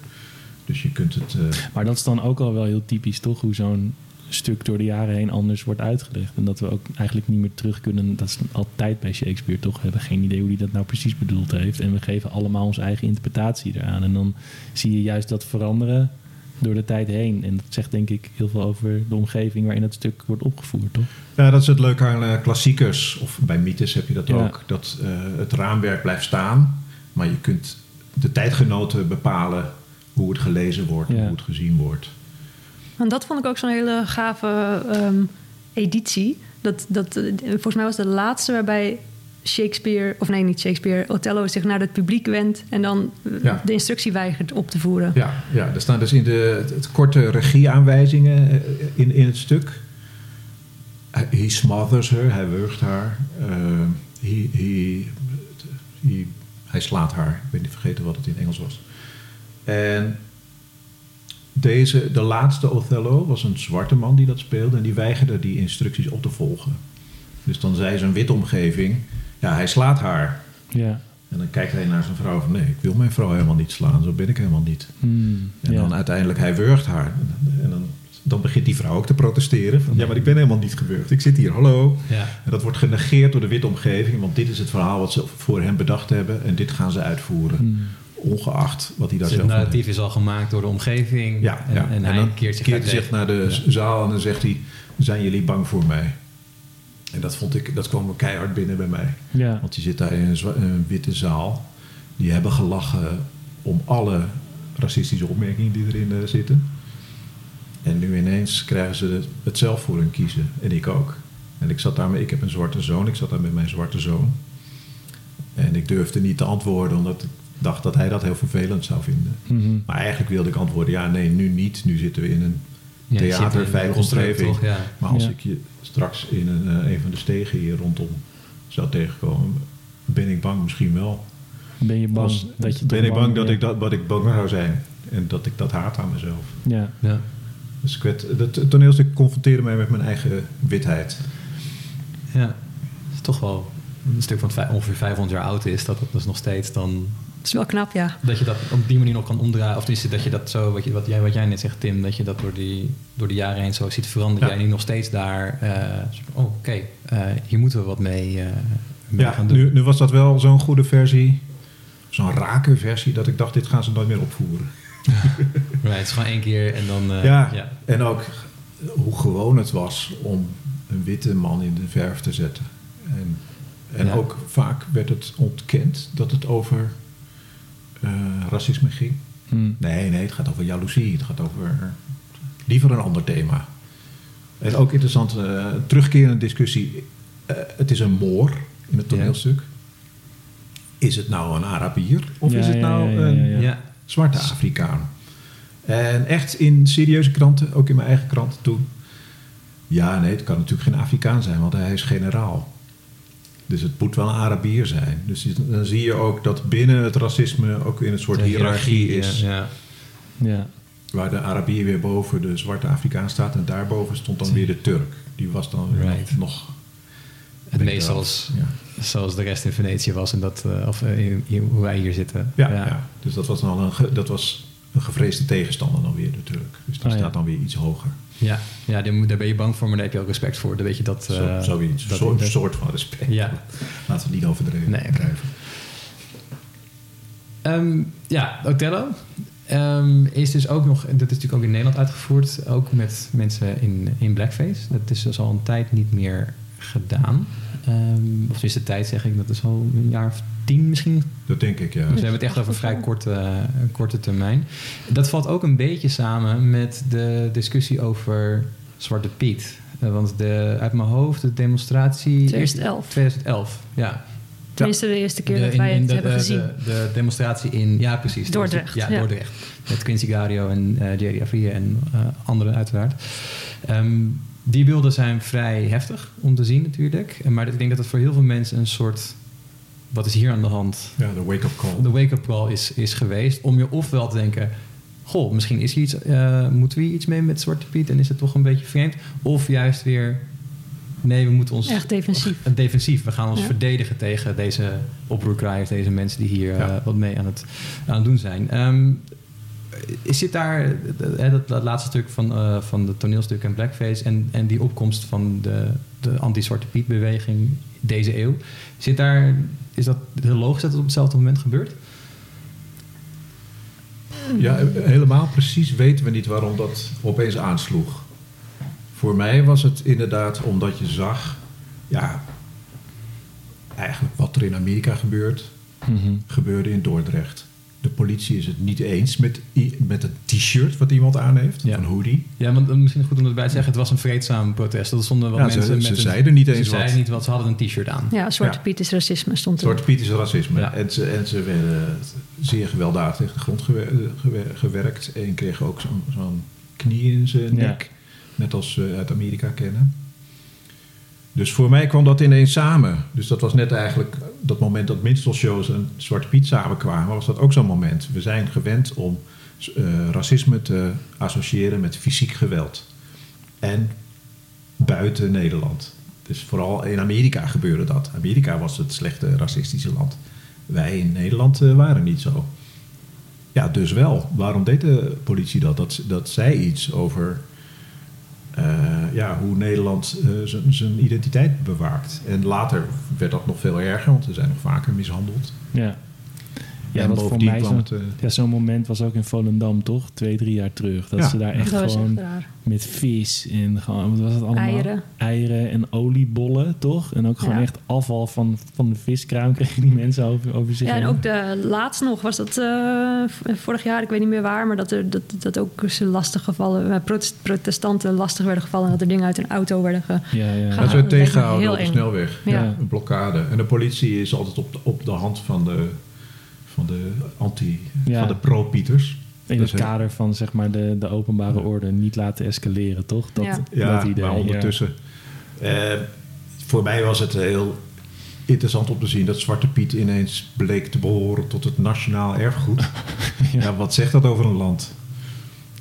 Speaker 5: Dus je kunt het... eh,
Speaker 2: Maar dat is dan ook al wel heel typisch, toch? Hoe zo'n stuk door de jaren heen anders wordt uitgelegd. En dat we ook eigenlijk niet meer terug kunnen. Dat is altijd bij Shakespeare, toch? We hebben geen idee hoe hij dat nou precies bedoeld heeft. En we geven allemaal onze eigen interpretatie eraan. En dan zie je juist dat veranderen door de tijd heen. En dat zegt denk ik heel veel over de omgeving waarin het stuk wordt opgevoerd, toch?
Speaker 5: Ja, dat is het leuke aan eh, klassiekers, of bij mythes heb je dat
Speaker 2: Ja.
Speaker 5: ook. Dat eh, het raamwerk blijft staan, maar je kunt de tijdgenoten bepalen hoe het gelezen wordt,
Speaker 2: Ja.
Speaker 5: hoe het gezien wordt.
Speaker 4: En dat vond ik ook zo'n hele gave ehm, editie. Dat, dat, eh, volgens mij was de laatste waarbij Shakespeare, of nee, niet Shakespeare, Othello zich naar het publiek wendt en dan eh,
Speaker 5: Ja.
Speaker 4: de instructie weigert op te voeren.
Speaker 5: Ja, ja, er staan dus in de het, korte regieaanwijzingen eh, in, in het stuk. He smothers her, hij wurgt haar. Eh, he, he, he- hij slaat haar. Ik ben niet vergeten wat het in Engels was. En deze, de laatste Othello was een zwarte man die dat speelde en die weigerde die instructies op te volgen. Dus dan zei zijn witte omgeving, ja, hij slaat haar.
Speaker 2: Ja.
Speaker 5: En dan kijkt hij naar zijn vrouw van nee, ik wil mijn vrouw helemaal niet slaan, zo ben ik helemaal niet.
Speaker 2: Hmm,
Speaker 5: En
Speaker 2: ja.
Speaker 5: dan uiteindelijk, hij wurgt haar. En dan, dan begint die vrouw ook te protesteren. Van, ja, maar ik ben helemaal niet gewurgd. Ik zit hier, hallo.
Speaker 3: Ja.
Speaker 5: En dat wordt genegeerd door de witte omgeving. Want dit is het verhaal wat ze voor hem bedacht hebben. En dit gaan ze uitvoeren.
Speaker 2: Hmm.
Speaker 5: Ongeacht wat hij daar
Speaker 3: Dus het
Speaker 5: zelf van
Speaker 3: narratief is al gemaakt door de omgeving.
Speaker 5: Ja,
Speaker 3: en,
Speaker 5: ja.
Speaker 3: en hij
Speaker 5: dan
Speaker 3: keert zich
Speaker 5: keert naar de
Speaker 3: Ja.
Speaker 5: zaal en dan zegt hij... Zijn jullie bang voor mij? En dat, vond ik, dat kwam keihard binnen bij mij.
Speaker 2: Ja.
Speaker 5: Want je zit daar in een, witte zaal. Die hebben gelachen om alle racistische opmerkingen die erin eh, zitten. En nu ineens krijgen ze het zelf voor hun kiezen. En ik ook. En ik zat daar met, ik heb een zwarte zoon. Ik zat daar met mijn zwarte zoon. En ik durfde niet te antwoorden, omdat ik dacht dat hij dat heel vervelend zou vinden.
Speaker 2: Mhm.
Speaker 5: Maar eigenlijk wilde ik antwoorden, ja, nee, nu niet. Nu zitten we in een
Speaker 3: Ja,
Speaker 5: omgeving.
Speaker 3: Ja.
Speaker 5: Maar als
Speaker 2: Ja.
Speaker 5: ik je straks in een, eh, een van de stegen hier rondom zou tegenkomen, ben ik bang misschien wel.
Speaker 2: Ben je bang
Speaker 5: Als-
Speaker 2: dat je
Speaker 5: ben ik bang dat
Speaker 2: ja.
Speaker 5: ik dat, wat ik bang zou zijn. En dat ik dat haat aan mezelf.
Speaker 2: Ja.
Speaker 3: Ja.
Speaker 5: Dus ik werd, dat toneelstuk confronteerde mij met mijn eigen witheid.
Speaker 3: Ja, het is toch wel een stuk van ongeveer 500 jaar oud is. Dat, dat is nog steeds dan...
Speaker 4: Dat is wel knap, ja.
Speaker 3: Dat je dat op die manier nog kan omdraaien. Of is het dat je dat zo, wat, je, wat, jij, wat jij net zegt Tim, dat je dat door, die, door de jaren heen zo ziet veranderen.
Speaker 5: Ja.
Speaker 3: Jij nu nog steeds daar, eh, oh, oké, eh, hier moeten we wat mee, eh, mee
Speaker 5: Ja,
Speaker 3: gaan doen.
Speaker 5: nu, nu was dat wel zo'n goede versie. Zo'n rake versie dat ik dacht, dit gaan ze nooit meer opvoeren.
Speaker 3: Right, het is gewoon één keer en dan... eh,
Speaker 5: ja,
Speaker 3: ja.
Speaker 5: en ook hoe gewoon het was om een witte man in de verf te zetten. En, en
Speaker 3: Ja.
Speaker 5: ook vaak werd het ontkend dat het over eh, racisme ging.
Speaker 2: Hmm.
Speaker 5: Nee, nee, het gaat over jaloezie. Het gaat over liever een ander thema. En ook interessant, eh terugkerende discussie. Eh, het is een moor in het
Speaker 3: Ja.
Speaker 5: toneelstuk. Is het nou een Arabier of
Speaker 2: Ja,
Speaker 5: is het
Speaker 2: ja,
Speaker 5: nou
Speaker 2: ja, ja,
Speaker 5: een
Speaker 2: ja.
Speaker 3: Ja.
Speaker 5: zwarte Afrikaan? En echt in serieuze kranten, ook in mijn eigen krant toen. Ja, nee, het kan natuurlijk geen Afrikaan zijn, want hij is generaal. Dus het moet wel een Arabier zijn. Dus dan zie je ook dat binnen het racisme ook in een soort hiërarchie is.
Speaker 3: Ja, ja.
Speaker 5: Waar de Arabier weer boven de zwarte Afrikaan staat. En daarboven stond dan weer de Turk. Die was dan weer
Speaker 3: Right.
Speaker 5: nog...
Speaker 3: Het meest zoals,
Speaker 5: Ja.
Speaker 3: zoals de rest in Venetië was. En dat, eh, of eh, in- in- hoe wij hier zitten.
Speaker 5: Ja, ja. dus dat was, dan een, ge- dat was een gevreesde tegenstander dan weer, de Turk. Dus die
Speaker 2: Oh,
Speaker 5: staat dan weer iets hoger.
Speaker 3: Ja, ja daar, ben je bang voor, maar daar heb je ook respect voor. Dan weet je dat...
Speaker 5: Zo,
Speaker 3: eh,
Speaker 5: zoiets.
Speaker 3: dat-
Speaker 5: Een soort, soort van respect.
Speaker 3: Ja.
Speaker 5: Laten we het niet overdreven
Speaker 3: Nee,
Speaker 5: drijven.
Speaker 3: Ehm, ja, Othello ehm, is dus ook nog, dat is natuurlijk ook in Nederland uitgevoerd, ook met mensen in, in blackface. Dat is dus al een tijd niet meer gedaan. Ehm of is de tijd zeg ik, dat is al een jaar of tien misschien.
Speaker 5: Dat denk ik, ja.
Speaker 3: Dus we hebben het echt over een vrij korte, eh, korte termijn. Dat valt ook een beetje samen met de discussie over Zwarte Piet. Eh, want de, uit mijn hoofd, de demonstratie...
Speaker 4: 2011.
Speaker 3: 2011, ja.
Speaker 4: Tenminste, de eerste keer
Speaker 3: De-
Speaker 4: dat wij
Speaker 3: in
Speaker 4: het
Speaker 3: de,
Speaker 4: hebben
Speaker 3: de,
Speaker 4: gezien.
Speaker 3: De, de demonstratie in, ja precies.
Speaker 4: Dordrecht,
Speaker 3: Ja,
Speaker 4: ja.
Speaker 3: Dordrecht. Met Quincy Gario en eh Jerry Avrie en anderen uiteraard. Ehm, die beelden zijn vrij heftig om te zien natuurlijk. Maar ik denk dat het voor heel veel mensen een soort... Wat is hier aan de hand?
Speaker 5: Ja, de wake-up call.
Speaker 3: De wake-up call is, is geweest. Om je ofwel te denken... Goh, misschien is hier iets, eh, moeten we hier iets mee met Zwarte Piet... en is het toch een beetje vreemd. Of juist weer... Nee, we moeten ons
Speaker 4: Echt defensief.
Speaker 3: een defensief. We gaan ons
Speaker 4: Ja.
Speaker 3: verdedigen tegen deze oproerkraaiers, deze mensen die hier
Speaker 5: Ja.
Speaker 3: eh, wat mee aan het, aan het doen zijn. Ehm, is zit daar eh, dat, dat laatste stuk van, eh, van de toneelstuk en Blackface en, en die opkomst van de, de anti-Zwarte Piet-beweging deze eeuw? Zit daar, is dat heel logisch dat het op hetzelfde moment gebeurt?
Speaker 5: Ja, helemaal precies weten we niet waarom dat opeens aansloeg. Voor mij was het inderdaad omdat je zag, ja, eigenlijk wat er in Amerika gebeurt,
Speaker 2: Mhm.
Speaker 5: gebeurde in Dordrecht. De politie is het niet eens met, met het t-shirt wat iemand aan heeft,
Speaker 3: Ja.
Speaker 5: een hoodie.
Speaker 3: Ja, want eh, misschien goed om erbij te zeggen, het was een vreedzaam protest. Er stonden wat
Speaker 5: Ja,
Speaker 3: mensen
Speaker 5: ze,
Speaker 3: met
Speaker 5: ze
Speaker 3: een-
Speaker 5: zeiden niet eens
Speaker 3: ze
Speaker 5: wat.
Speaker 3: zeiden niet wat, ze hadden een t-shirt aan.
Speaker 4: Ja, Zwarte
Speaker 5: Ja.
Speaker 4: Piet is racisme, stond er.
Speaker 5: Zwarte Piet is racisme.
Speaker 3: Ja.
Speaker 5: En, ze, en ze werden zeer gewelddadig tegen de grond gewer- gewer- gewerkt. Eén kreeg ook zo'n zo'n knie in zijn
Speaker 2: Ja.
Speaker 5: nek. Net als we uit Amerika kennen. Dus voor mij kwam dat ineens samen. Dus dat was net eigenlijk dat moment dat minstrelshows en Zwarte Piet samenkwamen. Was dat ook zo'n moment. We zijn gewend om eh, racisme te associëren met fysiek geweld. En buiten Nederland. Dus vooral in Amerika gebeurde dat. Amerika was het slechte racistische land. Wij in Nederland eh, waren niet zo. Ja, dus wel. Waarom deed de politie dat? Dat, dat zei iets over eh, ja, hoe Nederland eh, zijn- identiteit bewaakt. En later werd dat nog veel erger, want we zijn nog vaker mishandeld.
Speaker 2: Ja. Ja,
Speaker 5: en
Speaker 2: wat voor mij zo'n
Speaker 5: eh,
Speaker 2: ja, zo'n moment was ook in Volendam, toch? Twee, drie jaar terug. Dat
Speaker 5: Ja.
Speaker 2: ze daar echt gewoon
Speaker 4: echt
Speaker 2: met vis en gewoon, wat was het allemaal?
Speaker 4: Eieren.
Speaker 2: Eieren en oliebollen, toch? En ook gewoon
Speaker 4: Ja.
Speaker 2: echt afval van, van de viskraam kregen die mensen over, over zich
Speaker 4: Ja, en ook de laatst nog was dat eh, vorig jaar, ik weet niet meer waar, maar dat er dat, dat ook ze lastig gevallen, eh, protest- protestanten lastig werden gevallen en dat er dingen uit een auto werden ge.
Speaker 2: Ja,
Speaker 5: dat werd tegengehouden op de snelweg.
Speaker 4: Ja.
Speaker 2: Ja.
Speaker 5: Een blokkade. En de politie is altijd op de, op de hand van de, van de anti...
Speaker 2: Ja.
Speaker 5: van de pro-Pieters.
Speaker 2: In het kader van zeg maar, de, de openbare orde niet laten escaleren, toch? Dat,
Speaker 4: Ja.
Speaker 5: Ja,
Speaker 2: dat idee.
Speaker 5: maar ondertussen. eh, voor mij was het heel interessant om te zien dat Zwarte Piet ineens bleek te behoren tot het nationaal erfgoed. ja. wat zegt dat over een land?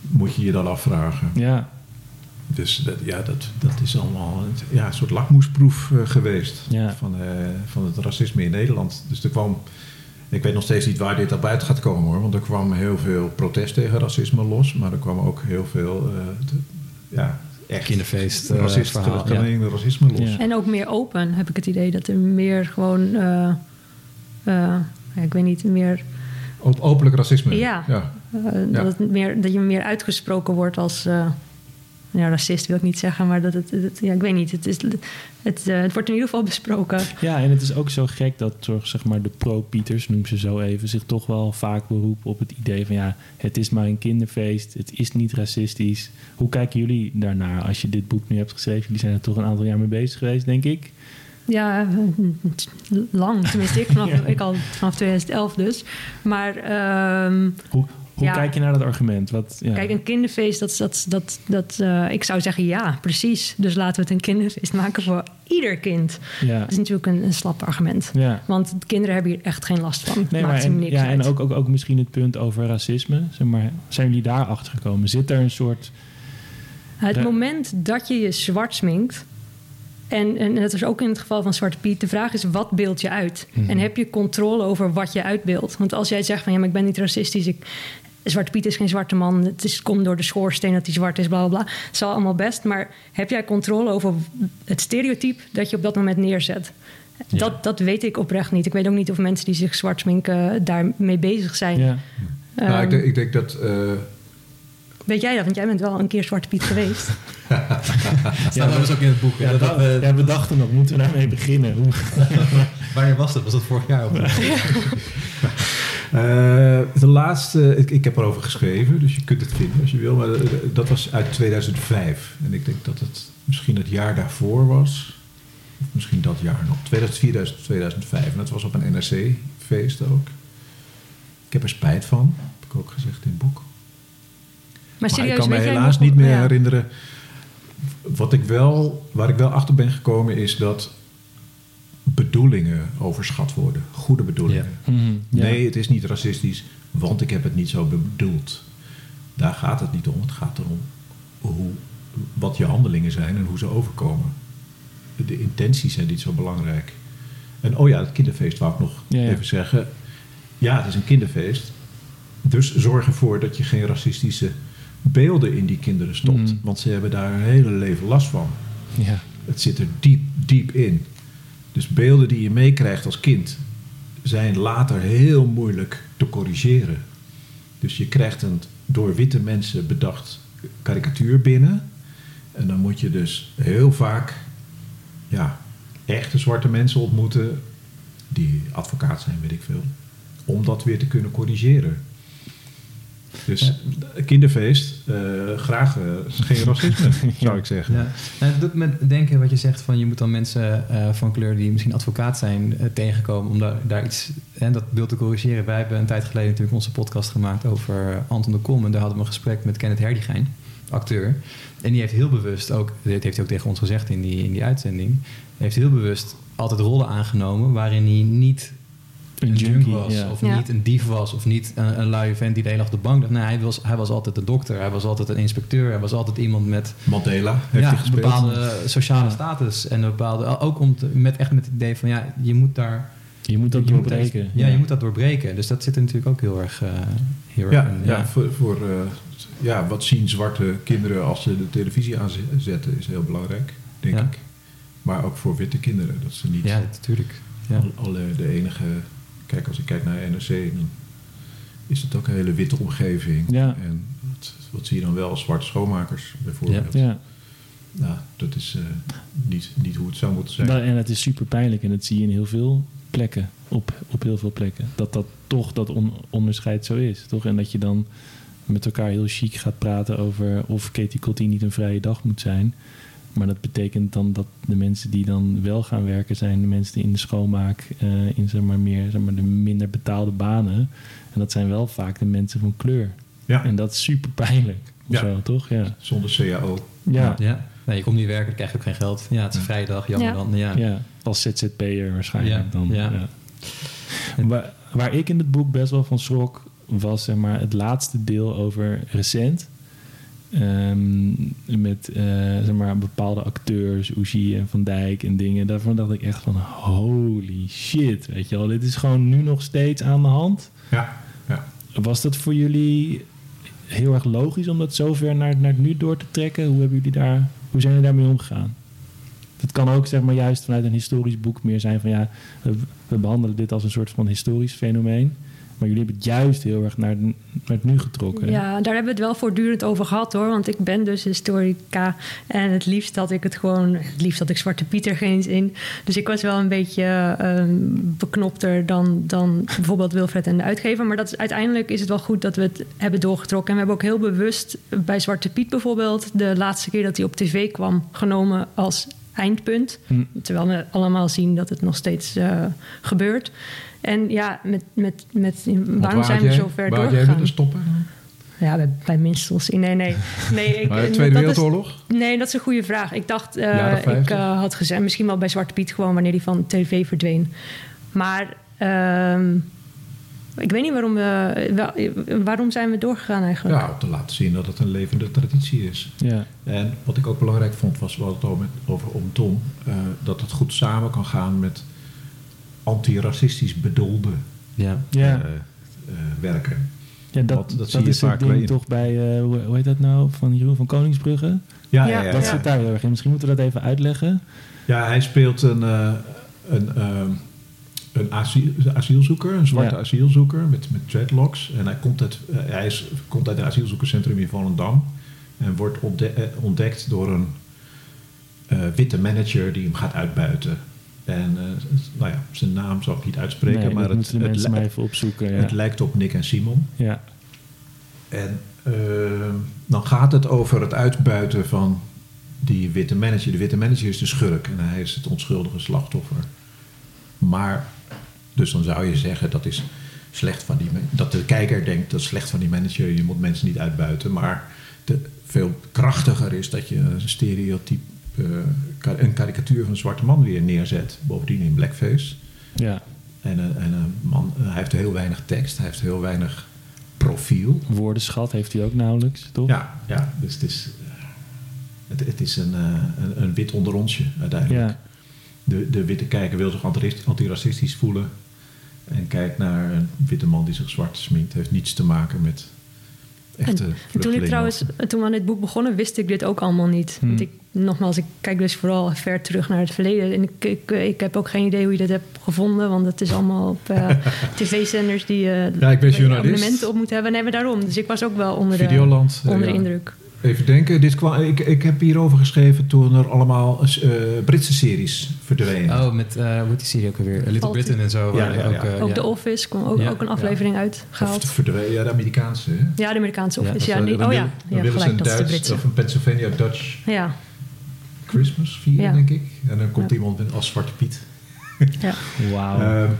Speaker 5: Moet je je dan afvragen.
Speaker 2: Ja.
Speaker 5: Dus dat, ja, dat, dat is allemaal een, ja, een soort lakmoesproef eh, geweest
Speaker 2: Ja.
Speaker 5: van, eh, van het racisme in Nederland. Dus er kwam, ik weet nog steeds niet waar dit op uit gaat komen hoor, want er kwam heel veel protest tegen racisme los, maar er kwam ook heel veel, eh, te- ja, echt
Speaker 3: Kinderfeest, eh,
Speaker 5: racist,
Speaker 3: verhaal, ja.
Speaker 5: racisme los.
Speaker 2: Ja.
Speaker 4: En ook meer open, heb ik het idee. Dat er meer gewoon, eh, eh, ja, ik weet niet, meer,
Speaker 5: Op, openlijk racisme.
Speaker 4: Ja.
Speaker 5: ja. Ja.
Speaker 4: dat, het meer, dat je meer uitgesproken wordt als, ja, racist wil ik niet zeggen, maar dat het, het- ja, ik weet niet. Het, is, het, eh, het wordt in ieder geval besproken.
Speaker 2: Ja, en het is ook zo gek dat zeg maar, de pro-Pieters, noem ze zo even, zich toch wel vaak beroepen op het idee van ja, het is maar een kinderfeest, het is niet racistisch. Hoe kijken jullie daarnaar als je dit boek nu hebt geschreven? Jullie zijn er toch een aantal jaar mee bezig geweest, denk ik.
Speaker 4: Ja, eh, lang. Tenminste, ik, vanaf,
Speaker 2: Ja.
Speaker 4: ik al vanaf 2011 dus. Maar ehm,
Speaker 2: Hoe, hoe
Speaker 4: Ja.
Speaker 2: kijk je naar dat argument? Wat, ja.
Speaker 4: kijk, een kinderfeest, dat, dat, dat, dat, eh, ik zou zeggen ja, precies. Dus laten we het een kinderfeest maken voor ieder kind.
Speaker 2: ja.
Speaker 4: Dat is natuurlijk een, een slap argument.
Speaker 2: ja.
Speaker 4: Want kinderen hebben hier echt geen last van.
Speaker 2: Nee,
Speaker 4: Maakt
Speaker 2: maar en,
Speaker 4: niks
Speaker 2: ja,
Speaker 4: uit.
Speaker 2: en ook, ook, ook misschien het punt over racisme. Zeg maar, zijn jullie daar achter gekomen? Zit er een soort.
Speaker 4: Het
Speaker 2: de-
Speaker 4: moment dat je je zwart sminkt... En, en dat is ook in het geval van Zwarte Piet. De vraag is, wat beeld je uit?
Speaker 2: Mhm.
Speaker 4: En heb je controle over wat je uitbeeldt? Want als jij zegt van, ja, maar ik ben niet racistisch... Ik, Zwarte Piet is geen zwarte man. Het, is, het komt door de schoorsteen dat hij zwart is, bla, bla, bla. Het is al allemaal best. Maar heb jij controle over het stereotype dat je op dat moment neerzet? Dat, dat weet ik oprecht niet. Ik weet ook niet of mensen die zich zwart sminken daarmee bezig zijn.
Speaker 2: Ja,
Speaker 5: nou, ik,
Speaker 4: Ehm,
Speaker 5: denk, ik denk dat... eh,
Speaker 4: Weet jij dat? Want jij bent wel een keer Zwarte Piet geweest.
Speaker 3: Staat dat was ook in het boek.
Speaker 2: ja,
Speaker 3: dat,
Speaker 2: dat- ja, we dachten nog, moeten we daarmee beginnen? Hoe-
Speaker 3: Wanneer was dat? Was dat vorig jaar? Of
Speaker 5: de laatste, ik, ik heb erover geschreven, dus je kunt het vinden als je wil. Maar eh, dat was uit 2005. En ik denk dat het misschien het jaar daarvoor was. Of misschien dat jaar nog. 2004, 2005. En dat was op een NRC-feest ook. Ik heb er spijt van, heb ik ook gezegd in het boek.
Speaker 4: Maar
Speaker 5: Maar
Speaker 4: serieus,
Speaker 5: ik kan me helaas niet meer
Speaker 4: ja.
Speaker 5: herinneren. Wat ik wel, waar ik wel achter ben gekomen is dat bedoelingen overschat worden. Goede bedoelingen.
Speaker 2: Mhm, ja.
Speaker 5: Nee, het is niet racistisch, want ik heb het niet zo bedoeld. Daar gaat het niet om. Het gaat erom hoe, wat je handelingen zijn en hoe ze overkomen. De intenties zijn niet zo belangrijk. En oh ja, het kinderfeest wou ik nog
Speaker 2: Ja,
Speaker 5: even zeggen. Ja, het is een kinderfeest. Dus zorg ervoor dat je geen racistische beelden in die kinderen stopt.
Speaker 2: Mhm.
Speaker 5: Want ze hebben daar hun hele leven last van.
Speaker 2: Ja.
Speaker 5: Het zit er diep, diep in. Dus beelden die je meekrijgt als kind zijn later heel moeilijk te corrigeren. Dus je krijgt een door witte mensen bedacht karikatuur binnen. En dan moet je dus heel vaak ja, echte zwarte mensen ontmoeten. Die advocaat zijn, weet ik veel. om dat weer te kunnen corrigeren. Dus kinderfeest, eh, graag eh, geen racisme, zou ik zeggen.
Speaker 3: Ja. Nou, doet me denken wat je zegt van je moet dan mensen eh, van kleur die misschien advocaat zijn eh, tegenkomen om daar, daar iets en dat beeld te corrigeren. Wij hebben een tijd geleden natuurlijk onze podcast gemaakt over Anton de Kom en daar hadden we een gesprek met Kenneth Herdigijn, acteur. En die heeft heel bewust ook, dit heeft hij ook tegen ons gezegd in die, in die uitzending, heeft heel bewust altijd rollen aangenomen waarin hij niet een, junkie was.
Speaker 2: ja.
Speaker 3: Of
Speaker 4: Ja.
Speaker 3: niet een dief was. Of niet een, een luie vent die de hele dag op de bank lag. Nee, hij was, hij was altijd de dokter. Hij was altijd een inspecteur. Hij was altijd iemand met
Speaker 5: Mandela heeft
Speaker 3: ja, een bepaalde sociale status. En een bepaalde, ook om te- met, echt met het idee van ja, je moet daar...
Speaker 2: Je moet dat
Speaker 3: je moet
Speaker 2: doorbreken.
Speaker 3: dat- ja, je moet dat doorbreken. Dus dat zit er natuurlijk ook heel erg, eh, heel erg
Speaker 5: Ja,
Speaker 3: in.
Speaker 5: ja. voor, voor eh, ja, wat zien zwarte kinderen als ze de televisie aanzetten is heel belangrijk, denk
Speaker 3: Ja.
Speaker 5: ik. Maar ook voor witte kinderen, dat ze niet
Speaker 3: Ja, natuurlijk. Ja.
Speaker 5: al- alle de enige... Kijk, als ik kijk naar NRC, dan is het ook een hele witte omgeving.
Speaker 2: Ja.
Speaker 5: En wat, wat zie je dan wel als zwarte schoonmakers, bijvoorbeeld?
Speaker 2: Ja.
Speaker 5: Nou, dat is eh, niet, niet hoe het zou moeten zijn.
Speaker 2: En het is super pijnlijk en dat zie je in heel veel plekken. Op, op heel veel plekken. Dat dat toch dat on- onderscheid zo is. Toch? En dat je dan met elkaar heel chic gaat praten over of Katie Cotti niet een vrije dag moet zijn. Maar dat betekent dan dat de mensen die dan wel gaan werken zijn de mensen die in de schoonmaak, eh, in zeg maar meer zeg maar de minder betaalde banen. En dat zijn wel vaak de mensen van kleur.
Speaker 5: ja,
Speaker 2: En dat is super pijnlijk. Of
Speaker 5: Ja.
Speaker 2: zo, toch? Ja.
Speaker 5: zonder CAO.
Speaker 2: Ja.
Speaker 3: Ja. Nee, je komt niet werken, dan krijg je ook geen geld. Ja, het is een vrije dag, jammer
Speaker 4: Ja.
Speaker 3: dan. Ja.
Speaker 2: Ja, als ZZP'er waarschijnlijk
Speaker 3: Ja,
Speaker 2: dan.
Speaker 3: ja.
Speaker 2: Ja. Waar, waar ik in het boek best wel van schrok, was zeg maar, het laatste deel over recent. Ehm, met eh, zeg maar, bepaalde acteurs, Oegie en Van Dijk en dingen. Daarvan dacht ik echt van holy shit, weet je wel. Dit is gewoon nu nog steeds aan de hand.
Speaker 5: Ja, ja.
Speaker 2: Was dat voor jullie heel erg logisch om dat zover naar, naar het nu door te trekken? Hoe, hebben jullie daar, hoe zijn jullie daarmee omgegaan? Het kan ook zeg maar, juist vanuit een historisch boek meer zijn van ja, we, we behandelen dit als een soort van historisch fenomeen. Maar jullie hebben het juist heel erg naar, naar het nu getrokken.
Speaker 4: Ja, daar hebben we het wel voortdurend over gehad hoor. Want ik ben dus historica. En het liefst had ik het gewoon. Het liefst had ik Zwarte Pieter geen eens in. Dus ik was wel een beetje ehm, beknopter dan, dan bijvoorbeeld Wilfred en de uitgever. Maar dat is, uiteindelijk is het wel goed dat we het hebben doorgetrokken. En we hebben ook heel bewust bij Zwarte Piet bijvoorbeeld. de laatste keer dat hij op tv kwam genomen als eindpunt.
Speaker 2: Hm.
Speaker 4: Terwijl we allemaal zien dat het nog steeds eh, gebeurt. En ja, met, met, met, waarom
Speaker 5: waar
Speaker 4: zijn we zo ver
Speaker 5: waar jij stoppen?
Speaker 4: Ja, bij, bij minstens. Nee, nee. nee ik,
Speaker 5: de
Speaker 4: dat
Speaker 5: Tweede
Speaker 4: is-
Speaker 5: Wereldoorlog?
Speaker 4: nee, dat is een goede vraag. Ik dacht, eh, ik
Speaker 5: 50?
Speaker 4: eh, had gezegd, misschien wel bij Zwarte Piet gewoon wanneer die van tv verdween. Maar ehm, ik weet niet waarom we, wel- waarom zijn we doorgegaan eigenlijk.
Speaker 5: Ja, om te laten zien dat het een levende traditie is.
Speaker 2: Ja.
Speaker 5: En wat ik ook belangrijk vond, was, we hadden het al met, over om Tom, eh, dat het goed samen kan gaan met antiracistisch bedoelde
Speaker 3: Ja.
Speaker 2: Ja.
Speaker 5: eh, eh, werken.
Speaker 2: Ja, dat,
Speaker 5: Want dat
Speaker 2: dat,
Speaker 5: zie je
Speaker 2: is het
Speaker 5: vaak
Speaker 2: ding toch bij, eh, hoe, hoe heet dat nou, van Jeroen van Koningsbrugge?
Speaker 5: Ja,
Speaker 4: Ja,
Speaker 5: ja, ja.
Speaker 2: dat
Speaker 5: ja.
Speaker 2: zit daar heel erg in. Misschien moeten we dat even uitleggen.
Speaker 5: Ja, hij speelt een, eh, een, ehm, een asiel- asielzoeker, een zwarte
Speaker 2: Ja.
Speaker 5: asielzoeker met, met dreadlocks. En hij komt uit, hij is, komt uit een asielzoekerscentrum in Volendam. En wordt ontde- ontdekt door een eh, witte manager die hem gaat uitbuiten. En eh, nou ja, zijn naam zal ik niet uitspreken,
Speaker 2: Nee,
Speaker 5: maar het, het,
Speaker 2: even opzoeken. Ja.
Speaker 5: het lijkt op Nick en Simon.
Speaker 2: ja.
Speaker 5: En eh, dan gaat het over het uitbuiten van die witte manager. De witte manager is de schurk en hij is het onschuldige slachtoffer. Maar, dus dan zou je zeggen dat is slecht van die dat de kijker denkt dat is slecht van die manager. Je moet mensen niet uitbuiten. Maar de, veel krachtiger is dat je een stereotype, een karikatuur van een zwarte man weer neerzet. Bovendien in blackface.
Speaker 2: ja.
Speaker 5: En, een- en een man, hij heeft heel weinig tekst, hij heeft heel weinig profiel.
Speaker 2: Woordenschat heeft hij ook nauwelijks, toch?
Speaker 5: Ja, ja dus het is, eh, het, het is een, eh, een, een wit onderonsje uiteindelijk.
Speaker 2: Ja.
Speaker 5: De, de witte kijker wil zich anti- antiracistisch voelen. En kijkt naar een witte man die zich zwart sminkt. heeft niets te maken met echte
Speaker 4: En toen ik trouwens, toen we aan dit boek begonnen, wist ik dit ook allemaal niet.
Speaker 2: Hmm.
Speaker 4: Want ik, nogmaals, ik kijk dus vooral ver terug naar het verleden. En ik, ik, ik heb ook geen idee hoe je dit hebt gevonden, want het is allemaal op eh, tv-zenders die eh
Speaker 5: Ja, ik ben journalist.
Speaker 4: abonnementen op moeten hebben. Nee, maar daarom. Dus ik was ook wel onder de,
Speaker 5: Videoland. eh,
Speaker 4: onder de indruk.
Speaker 5: Even denken, dit kwam, ik, ik heb hierover geschreven toen er allemaal eh, Britse series verdwenen.
Speaker 3: Oh, met, eh hoe heet die serie ook alweer? Little. Britain en zo. waar
Speaker 5: Ja, ja,
Speaker 3: ook,
Speaker 5: ja.
Speaker 3: eh,
Speaker 4: Ook
Speaker 3: ja.
Speaker 4: The Office kwam ook,
Speaker 3: Ja,
Speaker 4: ook een aflevering
Speaker 5: of
Speaker 4: uitgehaald.
Speaker 5: de verdwenen, ja, de Amerikaanse. Hè?
Speaker 4: Ja, de Amerikaanse Office. Ja,
Speaker 5: is, dan
Speaker 4: oh ja,
Speaker 5: dan
Speaker 4: ja
Speaker 5: willen ze
Speaker 4: gelijk,
Speaker 5: een
Speaker 4: dat is de
Speaker 5: Duits
Speaker 4: Britse.
Speaker 5: of een Pennsylvania Dutch
Speaker 4: Ja,
Speaker 5: Christmas vieren,
Speaker 4: Ja.
Speaker 5: denk ik. En dan komt
Speaker 4: Ja.
Speaker 5: iemand met, als Zwarte Piet.
Speaker 4: ja.
Speaker 2: Wauw.
Speaker 5: Ehm,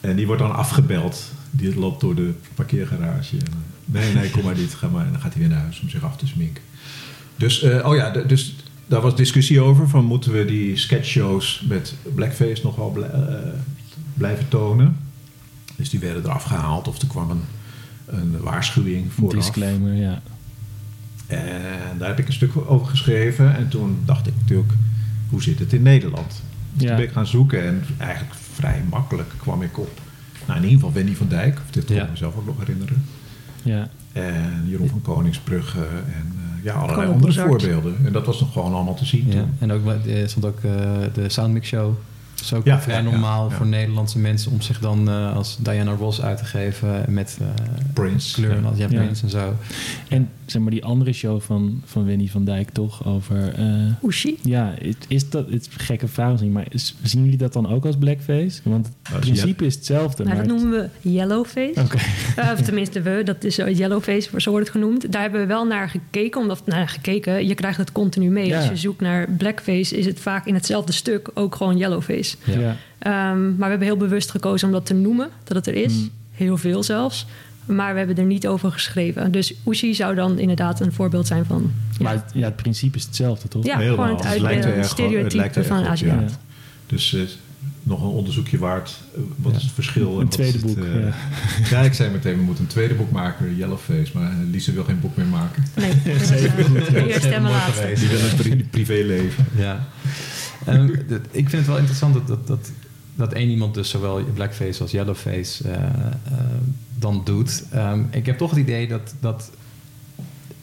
Speaker 5: en die wordt dan afgebeld. Die loopt door de parkeergarage. En, eh, nee, nee, kom maar niet. Ga maar. En dan gaat hij weer naar huis om zich af te sminken. Dus, eh, oh ja, dus daar was discussie over. Van moeten we die sketchshows met blackface nog wel bl- eh, blijven tonen? Dus die werden eraf gehaald. Of er kwam een, een waarschuwing vooraf.
Speaker 2: Disclaimer, ja.
Speaker 5: En daar heb ik een stuk over geschreven. En toen dacht ik natuurlijk, hoe zit het in Nederland? Dus
Speaker 2: Ja.
Speaker 5: toen ben ik gaan zoeken en eigenlijk vrij makkelijk kwam ik op. Nou, in ieder geval Wendy van Dijk, of dit kan
Speaker 3: Ja.
Speaker 5: ik mezelf ook nog herinneren.
Speaker 2: Ja.
Speaker 5: En Jeroen van Koningsbrugge en eh, ja, allerlei andere voorbeelden. En dat was nog gewoon allemaal te zien
Speaker 3: Ja. En ook eh, stond ook eh, de Soundmix Show. Dat is ook
Speaker 5: Ja,
Speaker 3: vrij
Speaker 5: ja,
Speaker 3: normaal voor Nederlandse mensen om zich dan als Diana Ross uit te geven met eh,
Speaker 5: Prince.
Speaker 3: kleur en
Speaker 5: ja.
Speaker 3: al ja,
Speaker 2: Ja.
Speaker 3: Prince en zo.
Speaker 2: En zeg maar die andere show van, van Winnie van Dijk toch over... eh,
Speaker 4: Ushi.
Speaker 2: ja, het- is dat... Het is een gekke vraag misschien, maar is- zien jullie dat dan ook als blackface? Want het
Speaker 5: Als
Speaker 2: principe is hetzelfde.
Speaker 4: Nou,
Speaker 2: maar
Speaker 4: dat
Speaker 2: het-
Speaker 4: noemen we yellowface.
Speaker 2: Oké.
Speaker 4: Eh, of tenminste, we, dat is yellowface, zo wordt het genoemd. Daar hebben we wel naar gekeken, omdat, nou, gekeken, je krijgt het continu mee.
Speaker 2: Ja.
Speaker 4: Als je zoekt naar blackface, is het vaak in hetzelfde stuk ook gewoon yellowface.
Speaker 3: Ja.
Speaker 2: Ja.
Speaker 4: Ehm, maar we hebben heel bewust gekozen om dat te noemen, dat het er is.
Speaker 2: Hmm.
Speaker 4: Heel veel zelfs. Maar we hebben er niet over geschreven. Dus Ushi zou dan inderdaad een voorbeeld zijn van... Ja,
Speaker 2: Maar het, ja, het principe is hetzelfde, toch?
Speaker 4: ja
Speaker 5: Helemaal.
Speaker 4: gewoon het
Speaker 5: Het lijkt er
Speaker 4: uitbeelden,
Speaker 5: het lijkt
Speaker 4: stereotype
Speaker 5: er
Speaker 4: van een
Speaker 5: ja. Dus eh, nog een onderzoekje waard. Eh, wat is het verschil? en
Speaker 2: Een tweede
Speaker 5: het,
Speaker 2: boek,
Speaker 5: eh,
Speaker 2: ja.
Speaker 5: ja, ik zei meteen, we moeten een tweede boek maken, Yellowface. Maar eh, Lise wil geen boek meer maken.
Speaker 4: Nee, eh, en mijn laatste.
Speaker 5: Die wil een pri- privéleven.
Speaker 3: Ja. Ehm, dat- ik vind het wel interessant dat, dat, dat, dat één iemand dus zowel blackface als yellowface eh, eh, dan doet. Ehm, ik heb toch het idee dat, dat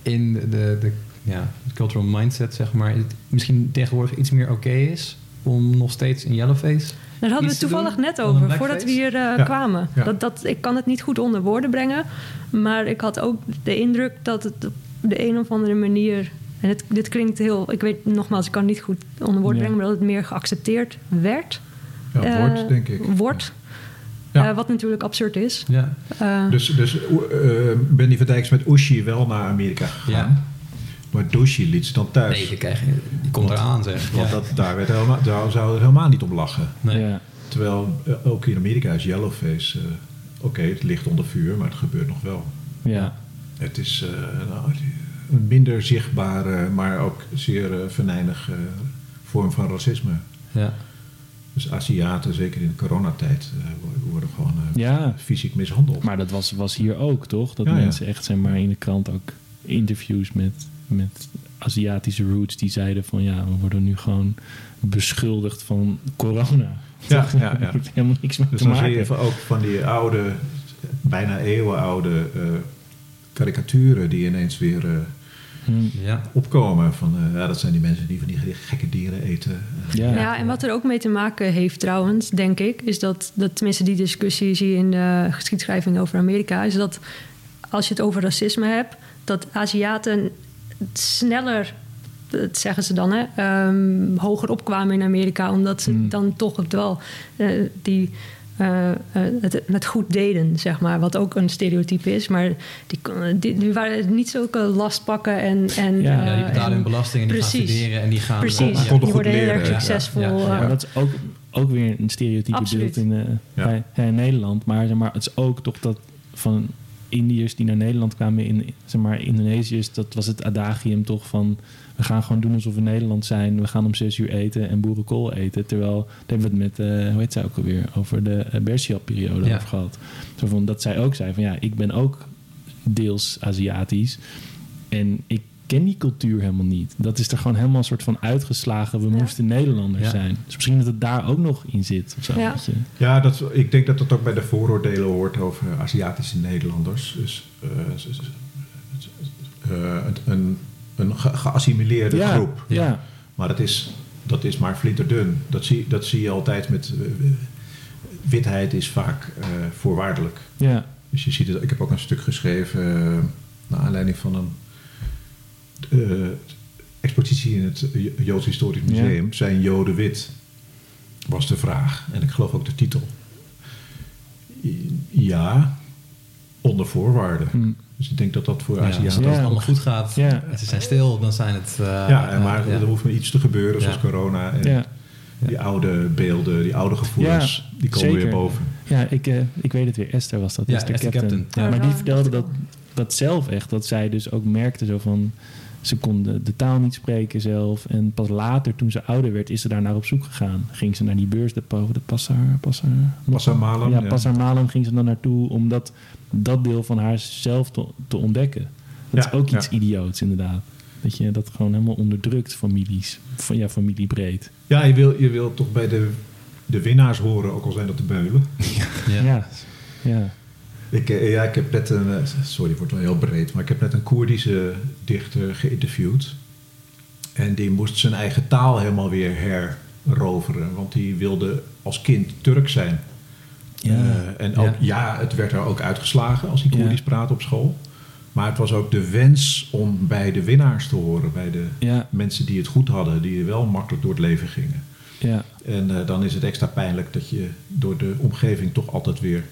Speaker 3: in de, de ja, cultural mindset, zeg maar, het misschien tegenwoordig iets meer oké is om nog steeds in yellowface.
Speaker 4: Daar hadden we het
Speaker 3: te
Speaker 4: toevallig
Speaker 3: doen
Speaker 4: net
Speaker 3: een
Speaker 4: over, voordat we hier eh,
Speaker 5: Ja.
Speaker 4: kwamen.
Speaker 5: Ja.
Speaker 4: Dat, dat, ik kan het niet goed onder woorden brengen. Maar ik had ook de indruk dat het op de een of andere manier... En het, dit klinkt heel... Ik weet nogmaals, ik kan het niet goed onder woorden
Speaker 2: Ja.
Speaker 4: brengen... maar dat het meer geaccepteerd werd.
Speaker 5: Ja,
Speaker 4: Eh,
Speaker 5: wordt, denk ik.
Speaker 4: Wordt.
Speaker 5: Ja.
Speaker 4: Eh, wat natuurlijk absurd is.
Speaker 3: Ja.
Speaker 4: Eh,
Speaker 5: Dus, dus eh, Benny van Dijk is met Ushi wel naar Amerika gegaan.
Speaker 3: Ja.
Speaker 5: Maar Doshi liet ze dan thuis.
Speaker 3: Nee, die, krijg je, die komt
Speaker 5: Want-
Speaker 3: eraan, zeg.
Speaker 5: Want
Speaker 3: Ja.
Speaker 5: dat, daar, werd helemaal, daar zouden we helemaal niet om lachen.
Speaker 3: Nee.
Speaker 2: Ja.
Speaker 5: Terwijl ook in Amerika is Yellowface... eh, Oké, het ligt onder vuur, maar het gebeurt nog wel.
Speaker 2: Ja.
Speaker 5: Het is eh, nou, een minder zichtbare, maar ook zeer eh, venijnige vorm van racisme.
Speaker 3: Ja.
Speaker 5: Dus Aziaten, zeker in de coronatijd, eh, worden- gewoon eh,
Speaker 2: Ja.
Speaker 5: fysiek mishandeld.
Speaker 2: Maar dat was, was hier ook, toch? Dat
Speaker 5: Ja, ja.
Speaker 2: mensen echt, zeg maar, in de krant ook interviews met, met Aziatische roots... die zeiden van, ja, we worden nu gewoon beschuldigd van corona.
Speaker 5: Ja, ja, ja.
Speaker 2: Heeft helemaal niks mee
Speaker 5: Dus
Speaker 2: te
Speaker 5: dan zie
Speaker 2: maken.
Speaker 5: je van- ook van die oude, bijna eeuwenoude eh karikaturen die ineens weer
Speaker 2: Hm.
Speaker 3: Ja.
Speaker 5: opkomen. Van, eh, ja, dat zijn die mensen die van die gekke dieren eten. Eh,
Speaker 2: Ja.
Speaker 4: Ja, en wat er ook mee te maken heeft trouwens, denk ik, is dat, dat tenminste die discussie zie je in de geschiedschrijving over Amerika, is dat als je het over racisme hebt, dat Aziaten sneller, dat zeggen ze dan, hè, ehm, hoger opkwamen in Amerika, omdat ze
Speaker 2: Hmm.
Speaker 4: dan toch het wel eh, die. Eh, eh, het, het goed deden, zeg maar. Wat ook een stereotype is. Maar die, kon- die, die waren niet zulke lastpakken en... en
Speaker 2: Ja,
Speaker 3: Ja, die
Speaker 4: eh,
Speaker 3: betalen
Speaker 4: en-
Speaker 3: hun belasting en die gaan
Speaker 4: Precies.
Speaker 3: studeren en die gaan...
Speaker 4: Precies,
Speaker 5: Kon-
Speaker 3: Ja.
Speaker 5: konden
Speaker 4: die
Speaker 5: goed
Speaker 4: worden heel
Speaker 5: leren,
Speaker 4: erg
Speaker 5: ja.
Speaker 4: succesvol.
Speaker 3: Ja, ja, ja.
Speaker 4: eh,
Speaker 2: Maar dat is ook, ook weer een stereotype
Speaker 4: Absoluut.
Speaker 2: beeld in, eh,
Speaker 5: Ja.
Speaker 2: bij, bij Nederland. Maar, zeg maar het is ook toch dat van Indiërs die naar Nederland kwamen in zeg maar, Indonesiërs, dat was het adagium toch van we gaan gewoon doen alsof we Nederland zijn. We gaan om zes uur eten en boerenkool eten. Terwijl, daar hebben we het met, eh, hoe heet zij ook alweer, over de uh, Bersiap-periode
Speaker 3: Ja.
Speaker 2: over gehad. Zo van, dat zij ook zei van ja, ik ben ook deels Aziatisch. En ik ken die cultuur helemaal niet. Dat is er gewoon helemaal een soort van uitgeslagen. We
Speaker 4: Ja.
Speaker 2: moesten Nederlanders
Speaker 3: Ja.
Speaker 2: zijn. Dus misschien dat het daar ook nog in zit. Of zo,
Speaker 4: Ja.
Speaker 5: Ja, dat, ik denk dat dat ook bij de vooroordelen hoort over Aziatische Nederlanders. Dus eh, eh, een, een ge- geassimileerde
Speaker 2: ja,
Speaker 5: groep.
Speaker 2: Ja.
Speaker 5: Maar dat is, dat is maar flinterdun. Dat zie, dat zie je altijd met... eh, witheid is vaak eh, voorwaardelijk.
Speaker 2: ja.
Speaker 5: Dus je ziet het, ik heb ook een stuk geschreven... eh, naar aanleiding van een expositie in het Joods Historisch Museum. Zijn Joden wit? Was de vraag. En ik geloof ook de titel. Ja, onder voorwaarden.
Speaker 2: Hm.
Speaker 5: Dus ik denk dat dat voor
Speaker 3: Ja, als het
Speaker 2: Ja.
Speaker 3: allemaal goed gaat
Speaker 2: Ja.
Speaker 3: en ze zijn stil, dan zijn het... eh,
Speaker 5: Ja, en maar
Speaker 3: ja.
Speaker 5: er hoeft maar iets te gebeuren, zoals
Speaker 3: Ja.
Speaker 5: corona. En
Speaker 2: Ja.
Speaker 5: die oude beelden, die oude gevoelens, die komen
Speaker 2: zeker.
Speaker 5: weer boven.
Speaker 2: Ja, ik, eh, ik weet het weer. Esther was dat.
Speaker 3: Ja,
Speaker 2: Esther,
Speaker 3: Esther
Speaker 2: Captain.
Speaker 3: Captain.
Speaker 2: Ja, maar die vertelde dat, dat zelf echt. Dat zij dus ook merkte zo van... Ze kon de, taal niet spreken zelf. En pas later, toen ze ouder werd, is ze daar naar op zoek gegaan. Ging ze naar die beurs, de, de Passar... Passar
Speaker 5: Malam,
Speaker 2: Ja,
Speaker 5: ja.
Speaker 2: Passar Malam ging ze dan naartoe om dat, deel van haarzelf te, te ontdekken. Dat
Speaker 5: Ja,
Speaker 2: is ook
Speaker 5: ja.
Speaker 2: iets idioots, inderdaad. Dat je dat gewoon helemaal onderdrukt, families. Van ja, familiebreed.
Speaker 5: Ja, je wil, je wil toch bij de, de winnaars horen, ook al zijn dat de beulen.
Speaker 3: Ja.
Speaker 2: Ja, ja.
Speaker 5: Ik, eh, ja, ik heb net een, eh, sorry, het wordt wel heel breed, maar ik heb net een Koerdische dichter geïnterviewd. En die moest zijn eigen taal helemaal weer heroveren, want die wilde als kind Turk zijn.
Speaker 2: Ja.
Speaker 5: Eh, en ook,
Speaker 3: Ja.
Speaker 5: ja. het werd er ook uitgeslagen als hij
Speaker 2: Ja.
Speaker 5: Koerdisch praatte op school. Maar het was ook de wens om bij de winnaars te horen, bij de
Speaker 2: Ja,
Speaker 5: mensen die het goed hadden, die wel makkelijk door het leven gingen.
Speaker 2: ja.
Speaker 5: En eh, dan is het extra pijnlijk dat je door de omgeving toch altijd weer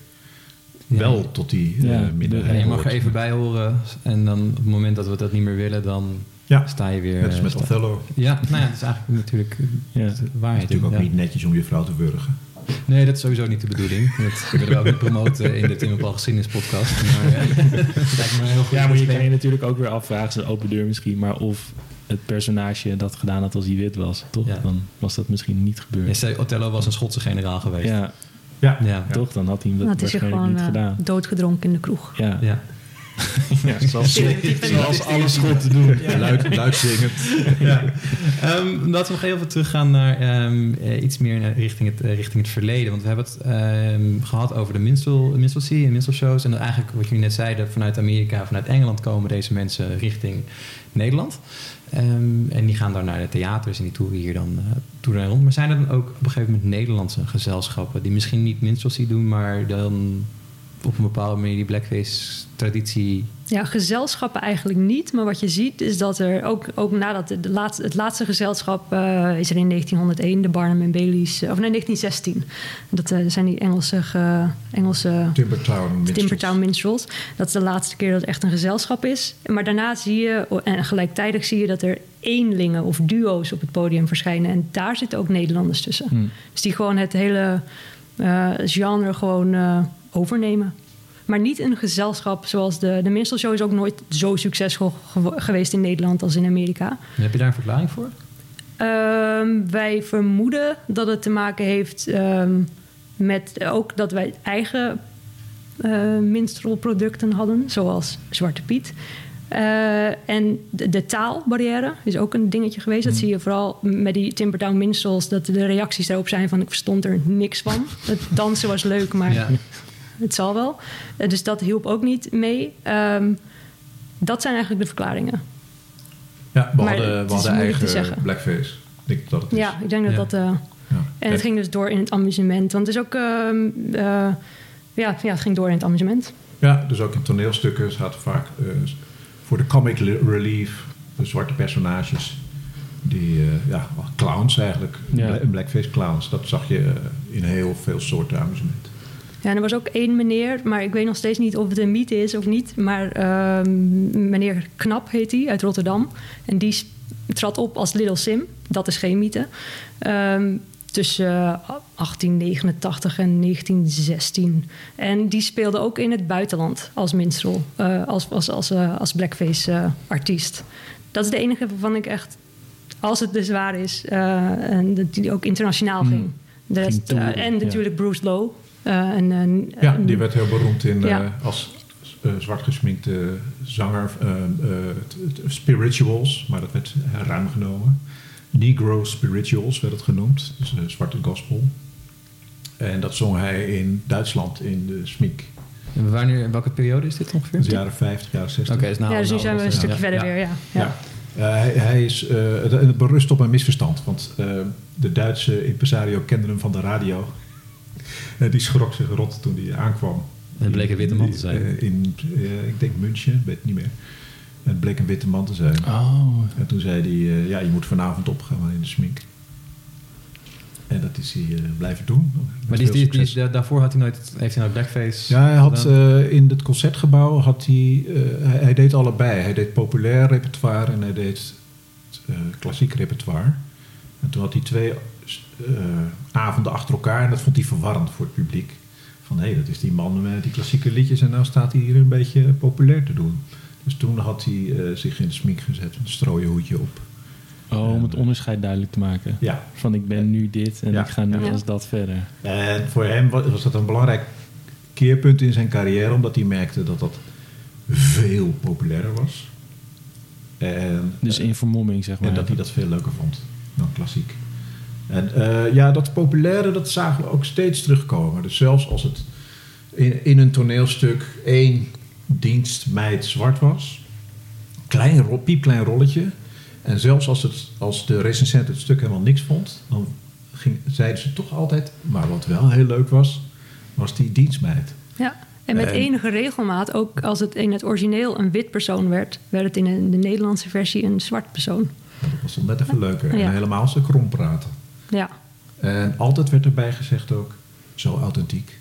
Speaker 3: Ja.
Speaker 5: wel tot die eh,
Speaker 2: Ja,
Speaker 5: minderheid
Speaker 3: En je mag er even bij horen. En dan op het moment dat we dat niet meer willen, dan
Speaker 5: Ja,
Speaker 3: sta je weer...
Speaker 5: net als met Othello.
Speaker 3: Ja, nou ja, dat is eigenlijk natuurlijk
Speaker 2: Ja.
Speaker 3: de
Speaker 5: Het is
Speaker 3: waarheid.
Speaker 5: natuurlijk ook
Speaker 3: ja.
Speaker 5: niet netjes om je vrouw te wurgen.
Speaker 3: Nee, dat is sowieso niet de bedoeling. Dat willen we ook niet promoten in de Tim en Paul Geschiedenispodcast. Maar eh, het lijkt me een heel goed
Speaker 2: Ja, maar je kan je natuurlijk ook weer afvragen, is een open deur misschien, maar of het personage dat gedaan had als hij wit was, toch?
Speaker 3: Ja.
Speaker 2: Dan was dat misschien niet gebeurd.
Speaker 3: zei, Othello was een Schotse generaal geweest.
Speaker 2: Ja,
Speaker 5: Ja,
Speaker 3: Ja.
Speaker 2: toch? Dan had hij hem dat
Speaker 4: Dat is je
Speaker 2: waarschijnlijk
Speaker 4: gewoon
Speaker 2: niet
Speaker 4: eh,
Speaker 2: gedaan.
Speaker 4: doodgedronken in de kroeg.
Speaker 2: Ja,
Speaker 3: Ja.
Speaker 2: ja zoals,
Speaker 4: Stereotypen.
Speaker 2: zoals alle schotten doen.
Speaker 5: Luid, luid zingend.
Speaker 3: ja. Ehm, laten we nog even teruggaan naar ehm, eh, iets meer naar richting het, eh, richting het verleden. Want we hebben het ehm, gehad over de minstrel, minstrelsy en minstrelshows. En eigenlijk, wat jullie net zeiden, vanuit Amerika, vanuit Engeland komen deze mensen richting Nederland. Ehm, en die gaan dan naar de theaters en die toeren hier dan eh, toeren en rond. Maar zijn er dan ook op een gegeven moment Nederlandse gezelschappen die misschien niet minstrelsy doen, maar dan op een bepaalde manier die blackface-traditie
Speaker 4: Ja, gezelschappen eigenlijk niet. Maar wat je ziet is dat er ook, ook nadat de, de laatste, het laatste gezelschap eh, is er in 1901, de Barnum en Bailey's, eh, of nee, 1916. Dat eh, zijn die Engelse, ge- Engelse
Speaker 5: Timbertown Minstrels.
Speaker 4: Timbertown Minstrels. Dat is de laatste keer dat het echt een gezelschap is. Maar daarna zie je, en gelijktijdig zie je dat er eenlingen of duo's op het podium verschijnen. En daar zitten ook Nederlanders tussen.
Speaker 2: Hm.
Speaker 4: Dus die gewoon het hele eh, genre gewoon eh, overnemen. Maar niet een gezelschap zoals de, de minstrelshow is ook nooit zo succesvol geweest in Nederland als in Amerika.
Speaker 3: Heb je daar een verklaring voor?
Speaker 4: Ehm, wij vermoeden dat het te maken heeft ehm, met ook dat wij eigen eh minstrelproducten hadden, zoals Zwarte Piet. Eh, en de, de taalbarrière is ook een dingetje geweest. Dat zie je vooral met die Timbertown Minstrels, dat de reacties daarop zijn van ik verstond er niks van. Het dansen was leuk, maar
Speaker 3: Ja.
Speaker 4: Het zal wel. Eh, dus dat hielp ook niet mee. Ehm, dat zijn eigenlijk de verklaringen.
Speaker 5: Ja, we
Speaker 4: Maar
Speaker 5: hadden, we
Speaker 4: is
Speaker 5: hadden eigen
Speaker 4: zeggen.
Speaker 5: blackface. Ik denk dat het is.
Speaker 4: Ja, ik denk dat
Speaker 3: Ja.
Speaker 4: dat... eh,
Speaker 5: Ja.
Speaker 4: En het ging dus door in het amusement. Want het is ook... ehm, eh, ja, ja, het ging door in het amusement.
Speaker 5: Ja, dus ook in toneelstukken zaten vaak eh, voor de comic li- relief de zwarte personages. Die, eh, ja, clowns eigenlijk.
Speaker 2: Ja.
Speaker 5: Blackface clowns. Dat zag je in heel veel soorten amusement.
Speaker 4: Ja, en er was ook één meneer, maar ik weet nog steeds niet of het een mythe is of niet. Maar ehm, meneer Knap heet hij, uit Rotterdam. En die trad op als Little Sim. Dat is geen mythe. Ehm, tussen eh, 1889 en 1916. En die speelde ook in het buitenland als minstrel. eh, als als, als, eh, als blackface-artiest. dat is de enige waarvan ik echt, als het dus waar is, eh, en dat die ook internationaal
Speaker 2: Hmm.
Speaker 4: ging. De rest, eh, en
Speaker 2: ja.
Speaker 4: natuurlijk Bruce Lowe. Eh, en, en-
Speaker 5: Ja, die werd heel beroemd in, eh,
Speaker 4: Ja.
Speaker 5: als eh, zwart gesminkte zanger. eh, eh, spirituals, maar dat werd ruim genomen. Negro spirituals werd het genoemd. Dus eh, zwarte gospel. En dat zong hij in Duitsland in de smink.
Speaker 3: En wanneer, welke periode is dit ongeveer?
Speaker 5: Dus jaren 50, jaren 60.
Speaker 3: Oké, dus nou,
Speaker 4: ja, dus nu
Speaker 3: nou,
Speaker 4: zijn we een stukje
Speaker 3: ja.
Speaker 4: verder
Speaker 3: Ja.
Speaker 4: weer, ja. ja.
Speaker 5: Ja. Eh, hij, hij is, eh, het, het berust op een misverstand. Want eh, de Duitse impresario kende hem van de radio. Eh, die schrok zich rot toen hij aankwam.
Speaker 3: En het bleek een witte man te zijn.
Speaker 5: Eh, in, eh, ik denk München, weet het niet meer. En het bleek een witte man te zijn.
Speaker 2: Oh,
Speaker 5: En toen zei hij, ja, je moet vanavond opgaan in de smink. En dat is hij eh, blijven doen.
Speaker 3: Maar die, die, die, daarvoor had hij nooit, heeft hij nooit blackface
Speaker 5: Ja, hij had eh, in het concertgebouw had hij, eh, hij, hij deed allebei. Hij deed populair repertoire en hij deed eh, klassiek repertoire. En toen had hij twee eh, avonden achter elkaar en dat vond hij verwarrend voor het publiek. Van hé, dat is die man met die klassieke liedjes en nou staat hij hier een beetje populair te doen. Dus toen had hij eh, zich in de smink gezet, een strooien hoedje op.
Speaker 2: oh, om het onderscheid duidelijk te maken.
Speaker 5: Ja,
Speaker 2: Van ik ben nu dit en
Speaker 5: Ja.
Speaker 2: ik ga nu
Speaker 4: Ja.
Speaker 2: als dat verder.
Speaker 5: En voor hem wa- was dat een belangrijk keerpunt in zijn carrière, omdat hij merkte dat dat veel populairder was. En,
Speaker 2: Dus
Speaker 5: eh,
Speaker 2: in vermomming, zeg maar.
Speaker 5: en dat hij dat veel leuker vond dan klassiek. En eh, ja, dat populaire, dat zagen we ook steeds terugkomen. Dus zelfs als het in, in een toneelstuk één dienstmeid zwart was, klein, ro- piepklein rolletje. En zelfs als, het, als de recensent het stuk helemaal niks vond, dan ging, zeiden ze toch altijd, maar wat wel heel leuk was, was die dienstmeid.
Speaker 4: Ja. En met
Speaker 5: En-
Speaker 4: enige regelmaat, ook als het in het origineel een wit persoon werd, werd het in de Nederlandse versie een zwart persoon.
Speaker 5: Dat was dan net even leuker.
Speaker 4: Ja.
Speaker 5: En helemaal als ze krom praten.
Speaker 4: Ja.
Speaker 5: En altijd werd erbij gezegd ook, zo authentiek.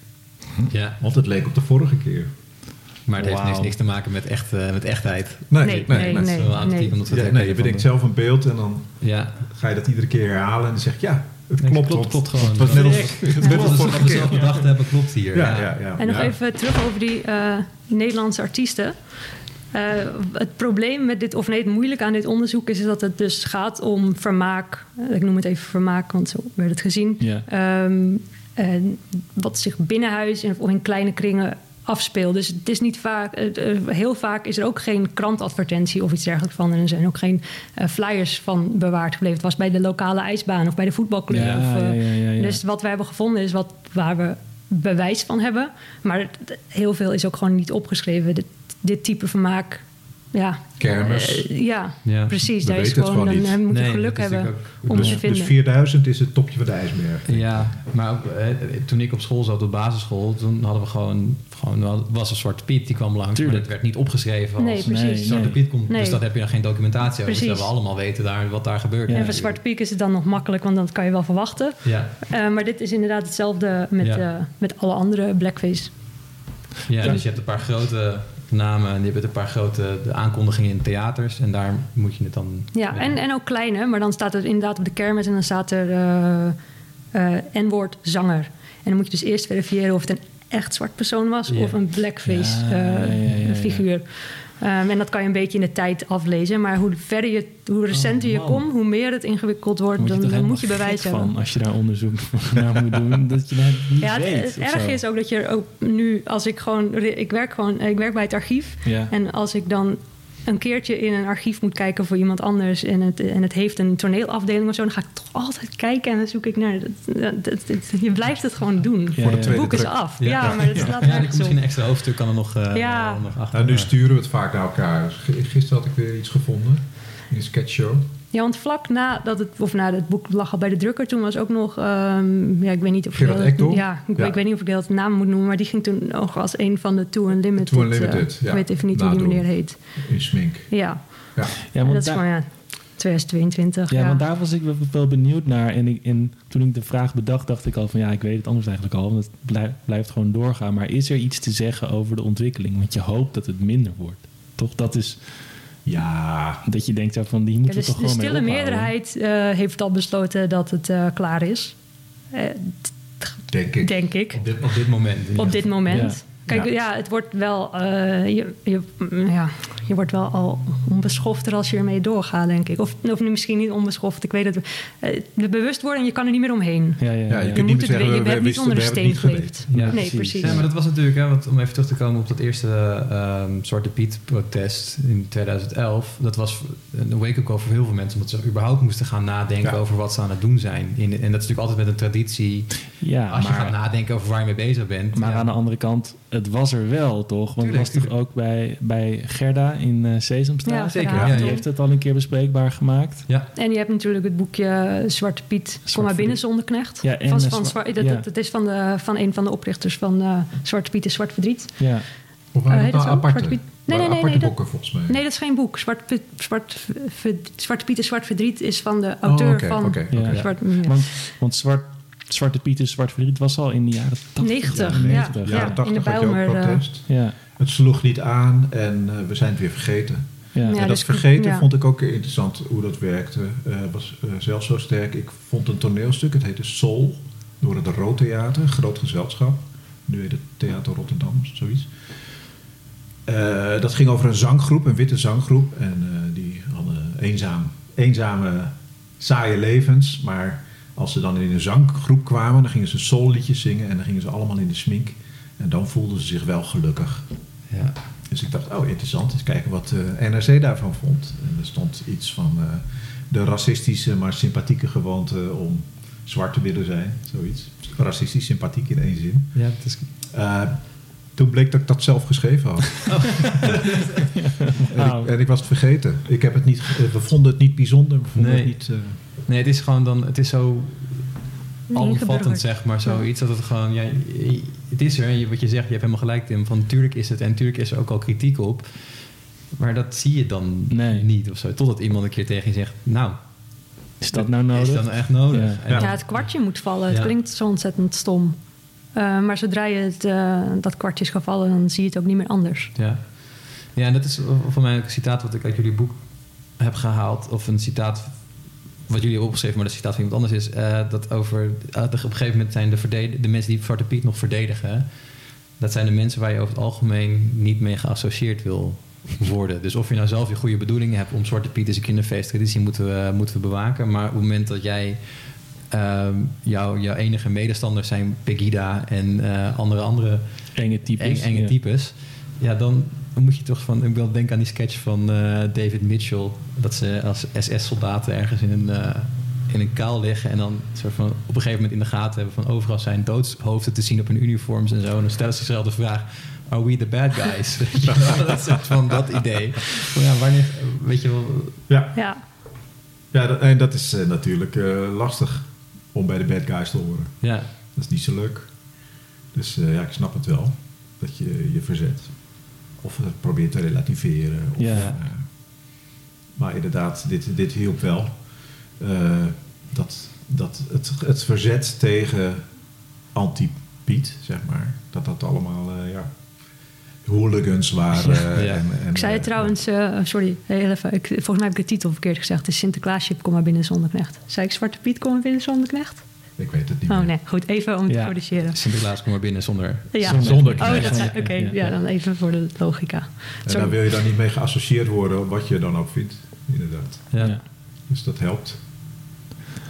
Speaker 3: Ja,
Speaker 5: Want het leek op de vorige keer.
Speaker 3: maar het heeft
Speaker 2: Wauw.
Speaker 3: niks, niks te maken met, echt, eh, met echtheid.
Speaker 4: Nee, nee, nee,
Speaker 3: Het is wel authentiek
Speaker 4: nee.
Speaker 3: omdat we
Speaker 5: Ja,
Speaker 3: het
Speaker 5: nee, je bedenkt zelf een beeld en dan
Speaker 3: Ja,
Speaker 5: ga je dat iedere keer herhalen en dan zeg je ja, het
Speaker 3: Nee,
Speaker 5: klopt.
Speaker 3: klopt,
Speaker 5: want
Speaker 3: klopt gewoon.
Speaker 5: Het was net als, het net
Speaker 3: Klopt,
Speaker 5: als vorige
Speaker 3: wat we zelf
Speaker 5: keer.
Speaker 3: bedacht hebben, klopt hier.
Speaker 5: Ja, ja, ja.
Speaker 4: En nog
Speaker 5: Ja.
Speaker 4: even terug over die eh, Nederlandse artiesten. Eh, het probleem met dit, of nee, het moeilijk aan dit onderzoek is dat het dus gaat om vermaak. Eh, ik noem het even vermaak, want zo werd het gezien. Ehm, en wat zich binnenhuis of in kleine kringen afspeelt. Dus het is niet vaak, eh, heel vaak is er ook geen krantadvertentie of iets dergelijks van. En er zijn ook geen flyers van bewaard gebleven. Het was bij de lokale ijsbaan of bij de voetbalclub.
Speaker 2: Ja,
Speaker 4: of,
Speaker 2: ja, ja.
Speaker 4: Dus wat we hebben gevonden is wat, waar we bewijs van hebben. Maar heel veel is ook gewoon niet opgeschreven. Dit type vermaak, ja.
Speaker 5: Kermis.
Speaker 4: Eh, ja,
Speaker 3: Ja.
Speaker 4: precies.
Speaker 5: We
Speaker 4: Daar is gewoon,
Speaker 5: gewoon
Speaker 4: dan
Speaker 5: niet.
Speaker 4: eh, moet je
Speaker 3: Nee,
Speaker 4: geluk
Speaker 3: dat
Speaker 4: hebben om
Speaker 5: dus,
Speaker 4: te vinden.
Speaker 5: dus 4000 is het topje van de ijsberg.
Speaker 3: Ja, maar ook, eh, toen ik op school zat, op basisschool, toen hadden we gewoon, gewoon was een Zwarte Piet, die kwam langs,
Speaker 2: Tuurlijk.
Speaker 3: maar het werd niet opgeschreven als
Speaker 4: Nee, precies.
Speaker 2: Nee,
Speaker 3: Zwarte
Speaker 2: nee.
Speaker 3: Piet komt.
Speaker 4: Nee.
Speaker 3: Dus dan heb je dan geen documentatie over. Dus
Speaker 4: Precies.
Speaker 3: we allemaal weten daar, wat daar gebeurt.
Speaker 2: Ja.
Speaker 4: En voor Zwarte Piek is het dan nog makkelijk, want dat kan je wel verwachten.
Speaker 3: Ja,
Speaker 4: Eh, maar dit is inderdaad hetzelfde met,
Speaker 3: Ja.
Speaker 4: eh, met alle andere blackface.
Speaker 3: ja, dus je hebt een paar grote namen en je hebt een paar grote de aankondigingen in theaters en daar moet je het dan...
Speaker 4: Ja, en, en ook kleine, maar dan staat er inderdaad op de kermis en dan staat er eh, N-woord zanger. En dan moet je dus eerst verifiëren of het een echt zwart persoon was
Speaker 3: Ja.
Speaker 4: of een blackface eh,
Speaker 2: ja, ja, ja.
Speaker 4: figuur. Ehm, en dat kan je een beetje in de tijd aflezen. Maar hoe verder je, hoe recenter je
Speaker 2: Oh,
Speaker 4: komt, hoe meer het ingewikkeld wordt,
Speaker 2: Word
Speaker 4: dan, moet je bewijs hebben.
Speaker 2: van als je daar onderzoek naar moet doen, dat je dat niet
Speaker 4: Ja, het,
Speaker 2: weet.
Speaker 4: het erge
Speaker 2: zo.
Speaker 4: is ook dat je er ook nu, als ik gewoon, ik werk gewoon, ik werk bij het archief.
Speaker 2: Ja.
Speaker 4: En als ik dan een keertje in een archief moet kijken voor iemand anders en het, en het heeft een toneelafdeling of zo, dan ga ik toch altijd kijken en dan zoek ik naar. Dat, dat- dat- dat- je blijft het gewoon doen.
Speaker 2: Ja,
Speaker 5: Voor de
Speaker 2: ja.
Speaker 4: Het
Speaker 5: tweede
Speaker 4: boek is af.
Speaker 3: Ja.
Speaker 4: Ja, maar het slaat
Speaker 3: Ja, misschien een extra hoofdstuk kan er nog, eh,
Speaker 4: Ja.
Speaker 3: nog achter.
Speaker 5: Nou, nu sturen we het vaak naar elkaar. G- Gisteren had ik weer iets gevonden in een sketchshow.
Speaker 4: Ja, want vlak nadat het, of na het boek lag al bij de drukker, toen was ook nog, ehm, ja, ik weet niet of
Speaker 5: Gerard
Speaker 4: dat-
Speaker 5: Ekdom?
Speaker 4: Ja, ik,
Speaker 5: Ja.
Speaker 4: ik weet niet of ik dat naam moet noemen, maar die ging toen ook als een van de Two Unlimited.
Speaker 5: Two Unlimited,
Speaker 4: eh,
Speaker 5: ja.
Speaker 4: Ik weet even niet hoe die meneer heet.
Speaker 5: In smink.
Speaker 4: Ja,
Speaker 5: Ja.
Speaker 2: Ja,
Speaker 4: dat is gewoon ja, 2022.
Speaker 2: Ja,
Speaker 4: Ja,
Speaker 2: want daar was ik wel, wel benieuwd naar. En, ik, en toen ik de vraag bedacht, dacht ik al van ja, ik weet het anders eigenlijk al. Want het blijft, blijft gewoon doorgaan. Maar is er iets te zeggen over de ontwikkeling? Want je hoopt dat het minder wordt. Toch? Dat is
Speaker 5: Ja,
Speaker 2: dat je denkt van die
Speaker 4: Ja,
Speaker 2: moeten
Speaker 4: de,
Speaker 2: we toch
Speaker 4: de
Speaker 2: gewoon mee
Speaker 4: stille meerderheid eh, heeft al besloten dat het eh, klaar is. Eh,
Speaker 5: denk ik.
Speaker 4: denk ik.
Speaker 3: Op dit, op dit moment.
Speaker 4: Op dit moment.
Speaker 2: Ja.
Speaker 4: Kijk,
Speaker 5: Ja.
Speaker 4: ja. het wordt wel. eh, je, je, ja, je wordt wel al onbeschofter als je ermee doorgaat, denk ik. Of, of nu misschien niet onbeschoft. Ik weet het. eh, de bewustwording, je kan er niet meer omheen.
Speaker 2: Ja, ja, ja.
Speaker 5: Ja, je
Speaker 4: Je,
Speaker 5: niet
Speaker 4: moet
Speaker 5: meer
Speaker 4: het,
Speaker 5: zeggen,
Speaker 4: je
Speaker 5: we
Speaker 4: hebt niet onder de steen geleefd.
Speaker 2: Ja,
Speaker 4: nee,
Speaker 2: precies.
Speaker 4: precies.
Speaker 3: Ja, maar dat was natuurlijk, hè, want om even terug te komen op dat eerste ehm, Zwarte Piet-protest in 2011. Dat was een wake-up call voor heel veel mensen, omdat ze überhaupt moesten gaan nadenken
Speaker 5: Ja.
Speaker 3: over wat ze aan het doen zijn. In, en dat is natuurlijk altijd met een traditie.
Speaker 2: Ja,
Speaker 3: Als je
Speaker 2: maar,
Speaker 3: gaat nadenken over waar je mee bezig bent.
Speaker 2: maar
Speaker 3: ja.
Speaker 2: aan de andere kant, het was er wel, toch? Want
Speaker 3: Tuurlijk,
Speaker 2: het was toch ook bij, bij Gerda in eh Sesamstraat?
Speaker 4: Ja,
Speaker 3: zeker, ja,
Speaker 2: Die heeft het al een keer bespreekbaar gemaakt.
Speaker 3: Ja,
Speaker 4: En je hebt natuurlijk het boekje Zwarte Piet, Kom maar binnen zonder knecht.
Speaker 2: Ja, en
Speaker 4: van,
Speaker 2: de
Speaker 4: van,
Speaker 2: Zwa-
Speaker 4: Zwa- dat,
Speaker 2: ja.
Speaker 4: dat, dat is van, de, van een van de oprichters van eh, Zwarte Piet is Zwart Verdriet.
Speaker 5: Of
Speaker 4: Eh,
Speaker 5: waren het
Speaker 4: het
Speaker 5: nou aparte?
Speaker 4: Piet? nee, nee,
Speaker 5: aparte
Speaker 4: nee, dat-
Speaker 5: boeken volgens mij.
Speaker 4: Nee, dat is geen boek. Zwart, Piet- Zwart, Zwarte Piet en Zwart Verdriet is van de
Speaker 5: Oh,
Speaker 4: auteur van
Speaker 2: Ja.
Speaker 5: oké.
Speaker 4: Zwart...
Speaker 2: Want, want zwart, Zwarte Piet en Zwart Verdriet was al in de jaren 80.
Speaker 4: 90,
Speaker 2: jaren
Speaker 4: ja.
Speaker 2: 90.
Speaker 5: Jaren
Speaker 4: in
Speaker 5: 80
Speaker 4: de Bijlmer, eh,
Speaker 5: protest.
Speaker 2: Ja,
Speaker 5: Het sloeg niet aan en eh, we zijn het weer vergeten.
Speaker 2: ja.
Speaker 4: Ja,
Speaker 5: en dat
Speaker 4: dus-
Speaker 5: vergeten
Speaker 4: ja.
Speaker 5: vond ik ook interessant hoe dat werkte. Eh was eh, zelfs zo sterk. Ik vond een toneelstuk, het heette Soul, door het Rood Theater, groot gezelschap. Nu heet het Theater Rotterdam, zoiets. Eh, dat ging over een zanggroep, een witte zanggroep. En eh, die hadden eenzaam, eenzame, saaie levens. Maar als ze dan in een zanggroep kwamen, dan gingen ze soulliedjes zingen. En dan gingen ze allemaal in de smink. En dan voelden ze zich wel gelukkig.
Speaker 3: Ja.
Speaker 5: Dus ik dacht, oh interessant, eens kijken wat de NRC daarvan vond. En er stond iets van eh, de racistische, maar sympathieke gewoonte om zwart te willen zijn. Zoiets. Racistisch, sympathiek in één zin.
Speaker 3: Ja, het is...
Speaker 5: Eh, toen bleek dat ik dat zelf geschreven had. en, ik, en ik was het vergeten. Ik heb het niet, we vonden het niet bijzonder. We vonden
Speaker 3: Nee.
Speaker 5: het niet... eh,
Speaker 3: Nee, het is gewoon dan... Het is zo alomvattend, zeg maar, zoiets. Dat het gewoon... Ja, het is er, en je- wat je zegt, je hebt helemaal gelijk, Tim. Van, tuurlijk is het, en tuurlijk is er ook al kritiek op. Maar dat zie je dan
Speaker 2: Nee.
Speaker 3: niet of zo. Totdat iemand een keer tegen je zegt... Nou,
Speaker 2: Is dat nou nodig?
Speaker 3: is dat nou echt nodig?
Speaker 2: Ja.
Speaker 4: Het kwartje moet vallen. Het
Speaker 3: Ja.
Speaker 4: klinkt zo ontzettend stom. Eh, maar zodra je het, eh, dat kwartje is gevallen, dan zie je het ook niet meer anders.
Speaker 3: Ja. ja, en dat is voor mij een citaat wat ik uit jullie boek heb gehaald. Of een citaat wat jullie hebben opgeschreven, maar dat citaat van iemand anders is. eh, dat over, eh, op een gegeven moment zijn de, de mensen die Zwarte Piet nog verdedigen. Dat zijn de mensen waar je over het algemeen niet mee geassocieerd wil worden. Dus of je nou zelf je goede bedoelingen hebt om Zwarte Piet is een kinderfeesttraditie moeten we, moeten we bewaken. Maar op het moment dat jij ehm, jouw, jouw enige medestanders zijn Pegida en eh, andere andere
Speaker 2: Enge types.
Speaker 3: eng- enge
Speaker 2: ja.
Speaker 3: types. Ja, dan, dan moet je toch van... Ik wil denken aan die sketch van eh, David Mitchell. Dat ze als SS-soldaten ergens in een, eh, in een kuil liggen... en dan soort van op een gegeven moment in de gaten hebben... van overal zijn doodshoofden te zien op hun uniforms en zo. En dan stellen ze zichzelf de vraag... Are we the bad guys? Ja, dat soort van dat idee. Ja, wanneer... Weet je wel...
Speaker 5: ja,
Speaker 4: Ja,
Speaker 5: ja dat, en dat is eh, natuurlijk eh, lastig om bij de bad guys te horen.
Speaker 3: Ja,
Speaker 5: Dat is niet zo leuk. Dus eh, ja, ik snap het wel. Dat je je verzet. Of het probeert te relativeren. Of,
Speaker 2: Ja.
Speaker 5: eh, maar inderdaad, dit, dit hielp wel. Eh, dat, dat het, het verzet tegen anti-Piet, zeg maar. Dat dat allemaal, eh, ja, hooligans waren.
Speaker 3: Ja.
Speaker 5: En, en,
Speaker 4: ik zei het
Speaker 5: eh,
Speaker 4: trouwens, eh, sorry, heel even. Ik, volgens mij heb ik de titel verkeerd gezegd. Het is Sinterklaasje, kom maar binnen zonder knecht. Zei ik Zwarte Piet, kom maar binnen zonder knecht?
Speaker 5: Ik weet het niet
Speaker 4: Oh
Speaker 5: meer.
Speaker 4: nee, goed, even om te
Speaker 2: Ja.
Speaker 4: corrigeren.
Speaker 3: Sinterklaas, kom maar binnen zonder...
Speaker 4: Ja.
Speaker 2: Zonder-
Speaker 5: Zonder
Speaker 4: Oh,
Speaker 5: knecht.
Speaker 4: oké.
Speaker 2: ja.
Speaker 4: ja, dan even voor de logica.
Speaker 5: En daar wil je dan niet mee geassocieerd worden, wat je dan ook vindt. Inderdaad.
Speaker 3: Ja.
Speaker 2: Ja.
Speaker 5: Dus dat helpt.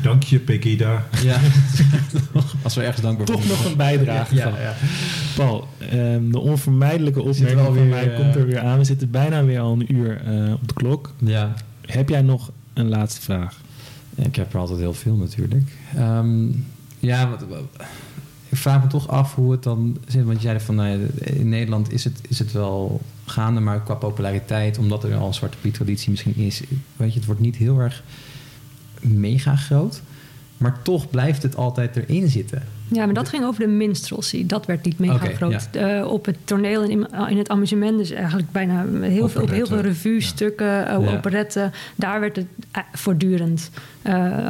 Speaker 5: Dank je, Pegida.
Speaker 3: Ja. Als we ergens dankbaar
Speaker 2: Toch nog een bijdrage
Speaker 3: Ja,
Speaker 2: van.
Speaker 3: ja.
Speaker 2: Paul, ehm, de onvermijdelijke opmerking
Speaker 3: wel
Speaker 2: van
Speaker 3: weer,
Speaker 2: mij
Speaker 3: eh,
Speaker 2: komt er weer aan. We zitten bijna weer al een uur eh, op de klok.
Speaker 3: ja.
Speaker 2: Heb jij nog een laatste vraag?
Speaker 3: Ik heb er altijd heel veel natuurlijk. Ehm, ja, wat, ik vraag me toch af hoe het dan zit. Want jij zei van, nou in Nederland is het, is het wel gaande, maar qua populariteit, omdat er al een Zwarte Piet traditie misschien is, weet je, het wordt niet heel erg mega groot. Maar toch blijft het altijd erin zitten.
Speaker 4: Ja, maar dat ging over de minstrelsy. Dat werd niet mega groot. Eh, op het toneel en in, in het amusement, dus eigenlijk bijna heel veel, op heel veel revue-stukken, eh, operetten. Daar werd het eh, voortdurend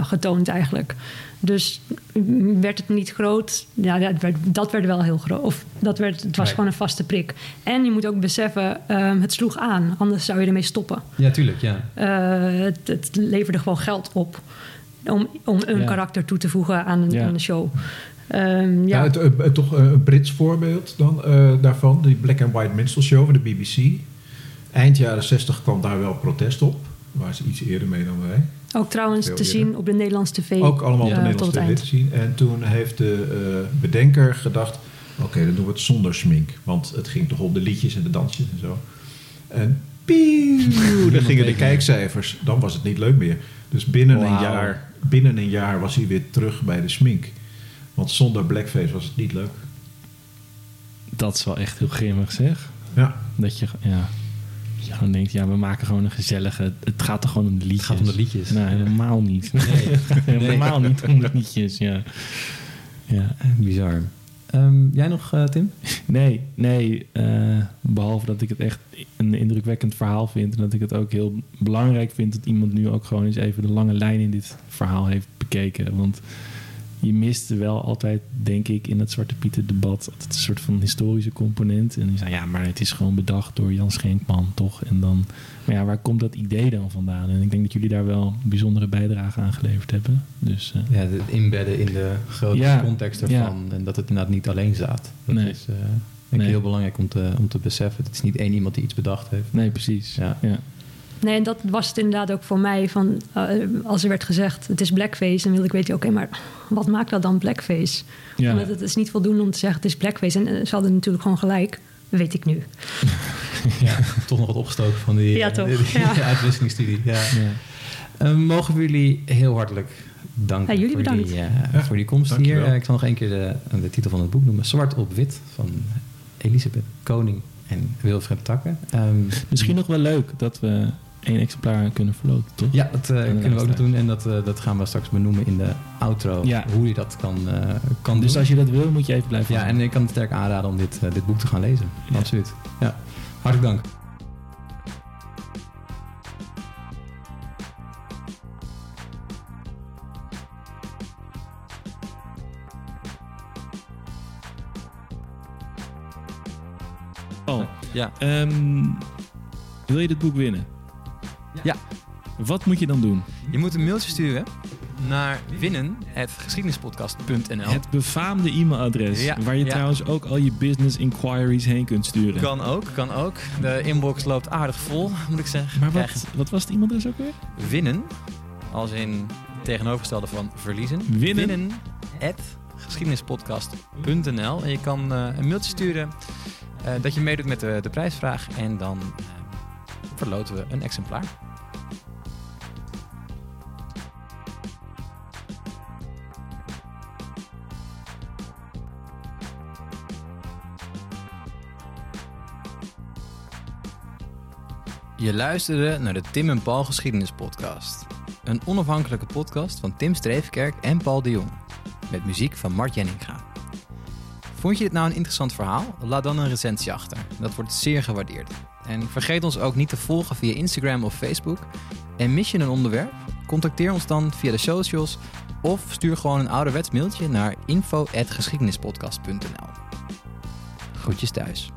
Speaker 4: getoond eigenlijk. Dus mm, werd het niet groot, ja, dat werd, dat werd wel heel groot. Of dat werd, het was gewoon een vaste prik. En je moet ook beseffen, ehm, het sloeg aan. Anders zou je ermee stoppen.
Speaker 3: Ja, tuurlijk, ja.
Speaker 4: Het, het leverde gewoon geld op. Om, om een
Speaker 2: Ja.
Speaker 4: karakter toe te voegen aan, een-
Speaker 2: Ja.
Speaker 4: aan de show. Ehm, ja.
Speaker 5: Ja, het, eh, toch eh, een Brits voorbeeld dan eh, daarvan. Die Black and White Minstrel Show van de BBC. Eind jaren 60 kwam daar wel protest op. Waar ze iets eerder mee dan wij.
Speaker 4: Ook trouwens
Speaker 5: Veel
Speaker 4: te
Speaker 5: eerder.
Speaker 4: zien op de Nederlandse tv.
Speaker 5: Ook allemaal op de
Speaker 4: eh,
Speaker 5: Nederlandse tv te zien. En toen heeft de eh, bedenker gedacht... Oké, dan doen we het zonder schmink. Want het ging toch om de liedjes en de dansjes en zo. En pieuw, dan gingen de kijkcijfers. Dan was het niet leuk meer. Dus binnen, een, jaar, binnen een jaar was hij weer terug bij de smink. Want zonder blackface was het niet leuk.
Speaker 2: Dat is wel echt heel grimmig zeg.
Speaker 5: Ja,
Speaker 2: Dat je, ja, gewoon denkt, ja, we maken gewoon een gezellige... Het gaat toch gewoon om de liedjes?
Speaker 3: gaat om de liedjes.
Speaker 2: Nee, helemaal niet.
Speaker 3: Nee.
Speaker 2: helemaal niet om de liedjes, ja. Ja,
Speaker 3: Bizar. Ehm, jij nog, eh, Tim?
Speaker 2: Nee, nee. eh, behalve dat ik het echt een indrukwekkend verhaal vind. En dat ik het ook heel belangrijk vind dat iemand nu ook gewoon eens even de lange lijn in dit verhaal heeft bekeken. Want je mist wel altijd, denk ik, in het Zwarte Pieten debat altijd een soort van historische component. En je zei, ja, maar het is gewoon bedacht door Jan Schenkman, toch? En dan, maar ja, waar komt dat idee dan vandaan? En ik denk dat jullie daar wel een bijzondere bijdrage aan geleverd hebben. Dus eh,
Speaker 3: Ja, het inbedden in de grote
Speaker 2: Ja,
Speaker 3: context ervan. En dat het inderdaad niet alleen staat. Dat
Speaker 2: Nee.
Speaker 3: is eh, denk ik
Speaker 2: Nee.
Speaker 3: heel belangrijk om te, om te beseffen. Het is niet één iemand die iets bedacht heeft.
Speaker 2: nee, precies.
Speaker 3: Ja.
Speaker 2: ja.
Speaker 4: Nee, en dat was het inderdaad ook voor mij. Van, eh, als er werd gezegd, het is blackface... dan wilde ik weten, oké, maar wat maakt dat dan blackface?
Speaker 2: Ja.
Speaker 4: Want het is niet voldoende om te zeggen, het is blackface. En eh, ze hadden natuurlijk gewoon gelijk, weet ik nu.
Speaker 3: Ja, toch nog wat opgestoken van die,
Speaker 4: Ja,
Speaker 3: eh,
Speaker 4: toch.
Speaker 3: die
Speaker 4: Ja.
Speaker 3: uitwisselingsstudie. Ja.
Speaker 2: Ja.
Speaker 3: Mogen we jullie heel hartelijk danken
Speaker 4: Ja, jullie
Speaker 3: voor,
Speaker 4: bedankt.
Speaker 3: die,
Speaker 5: Ja,
Speaker 3: voor die komst
Speaker 5: dankjewel.
Speaker 3: hier. Ik zal nog één keer de, de titel van het boek noemen. Zwart op wit van Elisabeth Koning en Wilfred Takken. Ehm,
Speaker 2: Misschien nog wel leuk dat we één exemplaar kunnen verloten, toch?
Speaker 3: Ja, dat eh,
Speaker 2: En
Speaker 3: kunnen we ook nog doen. En dat, eh, dat gaan we straks benoemen in de outro.
Speaker 2: Ja.
Speaker 3: Hoe je dat kan, eh, kan
Speaker 2: Dus
Speaker 3: doen.
Speaker 2: als je dat wil, moet je even blijven
Speaker 3: Ja, en ik kan het sterk aanraden om dit, dit boek te gaan lezen.
Speaker 2: Ja.
Speaker 3: Absoluut. Ja. Hartelijk dank.
Speaker 2: Oh,
Speaker 1: Ja.
Speaker 2: ehm, wil je dit boek winnen?
Speaker 1: Ja.
Speaker 2: Wat moet je dan doen?
Speaker 1: Je moet een mailtje sturen naar winnen.geschiedenispodcast.nl.
Speaker 2: Het befaamde e-mailadres,
Speaker 1: Ja,
Speaker 2: waar je
Speaker 1: ja.
Speaker 2: trouwens ook al je business inquiries heen kunt sturen.
Speaker 1: Kan ook, kan ook. De inbox loopt aardig vol, moet ik zeggen.
Speaker 2: Maar wat, wat was het e-mailadres ook weer?
Speaker 1: winnen, als in tegenovergestelde van verliezen.
Speaker 2: Winnen?
Speaker 1: at geschiedenispodcast.nl En je kan eh, een mailtje sturen eh, dat je meedoet met de, de prijsvraag. En dan eh, verloten we een exemplaar. Je luisterde naar de Tim en Paul Geschiedenispodcast. Een onafhankelijke podcast van Tim Streefkerk en Paul de Jong. Met muziek van Mart Jenninga. Vond je dit nou een interessant verhaal? Laat dan een recensie achter. Dat wordt zeer gewaardeerd. En vergeet ons ook niet te volgen via Instagram of Facebook. En mis je een onderwerp? Contacteer ons dan via de socials of stuur gewoon een ouderwets mailtje naar info.geschiedenispodcast.nl. Groetjes thuis.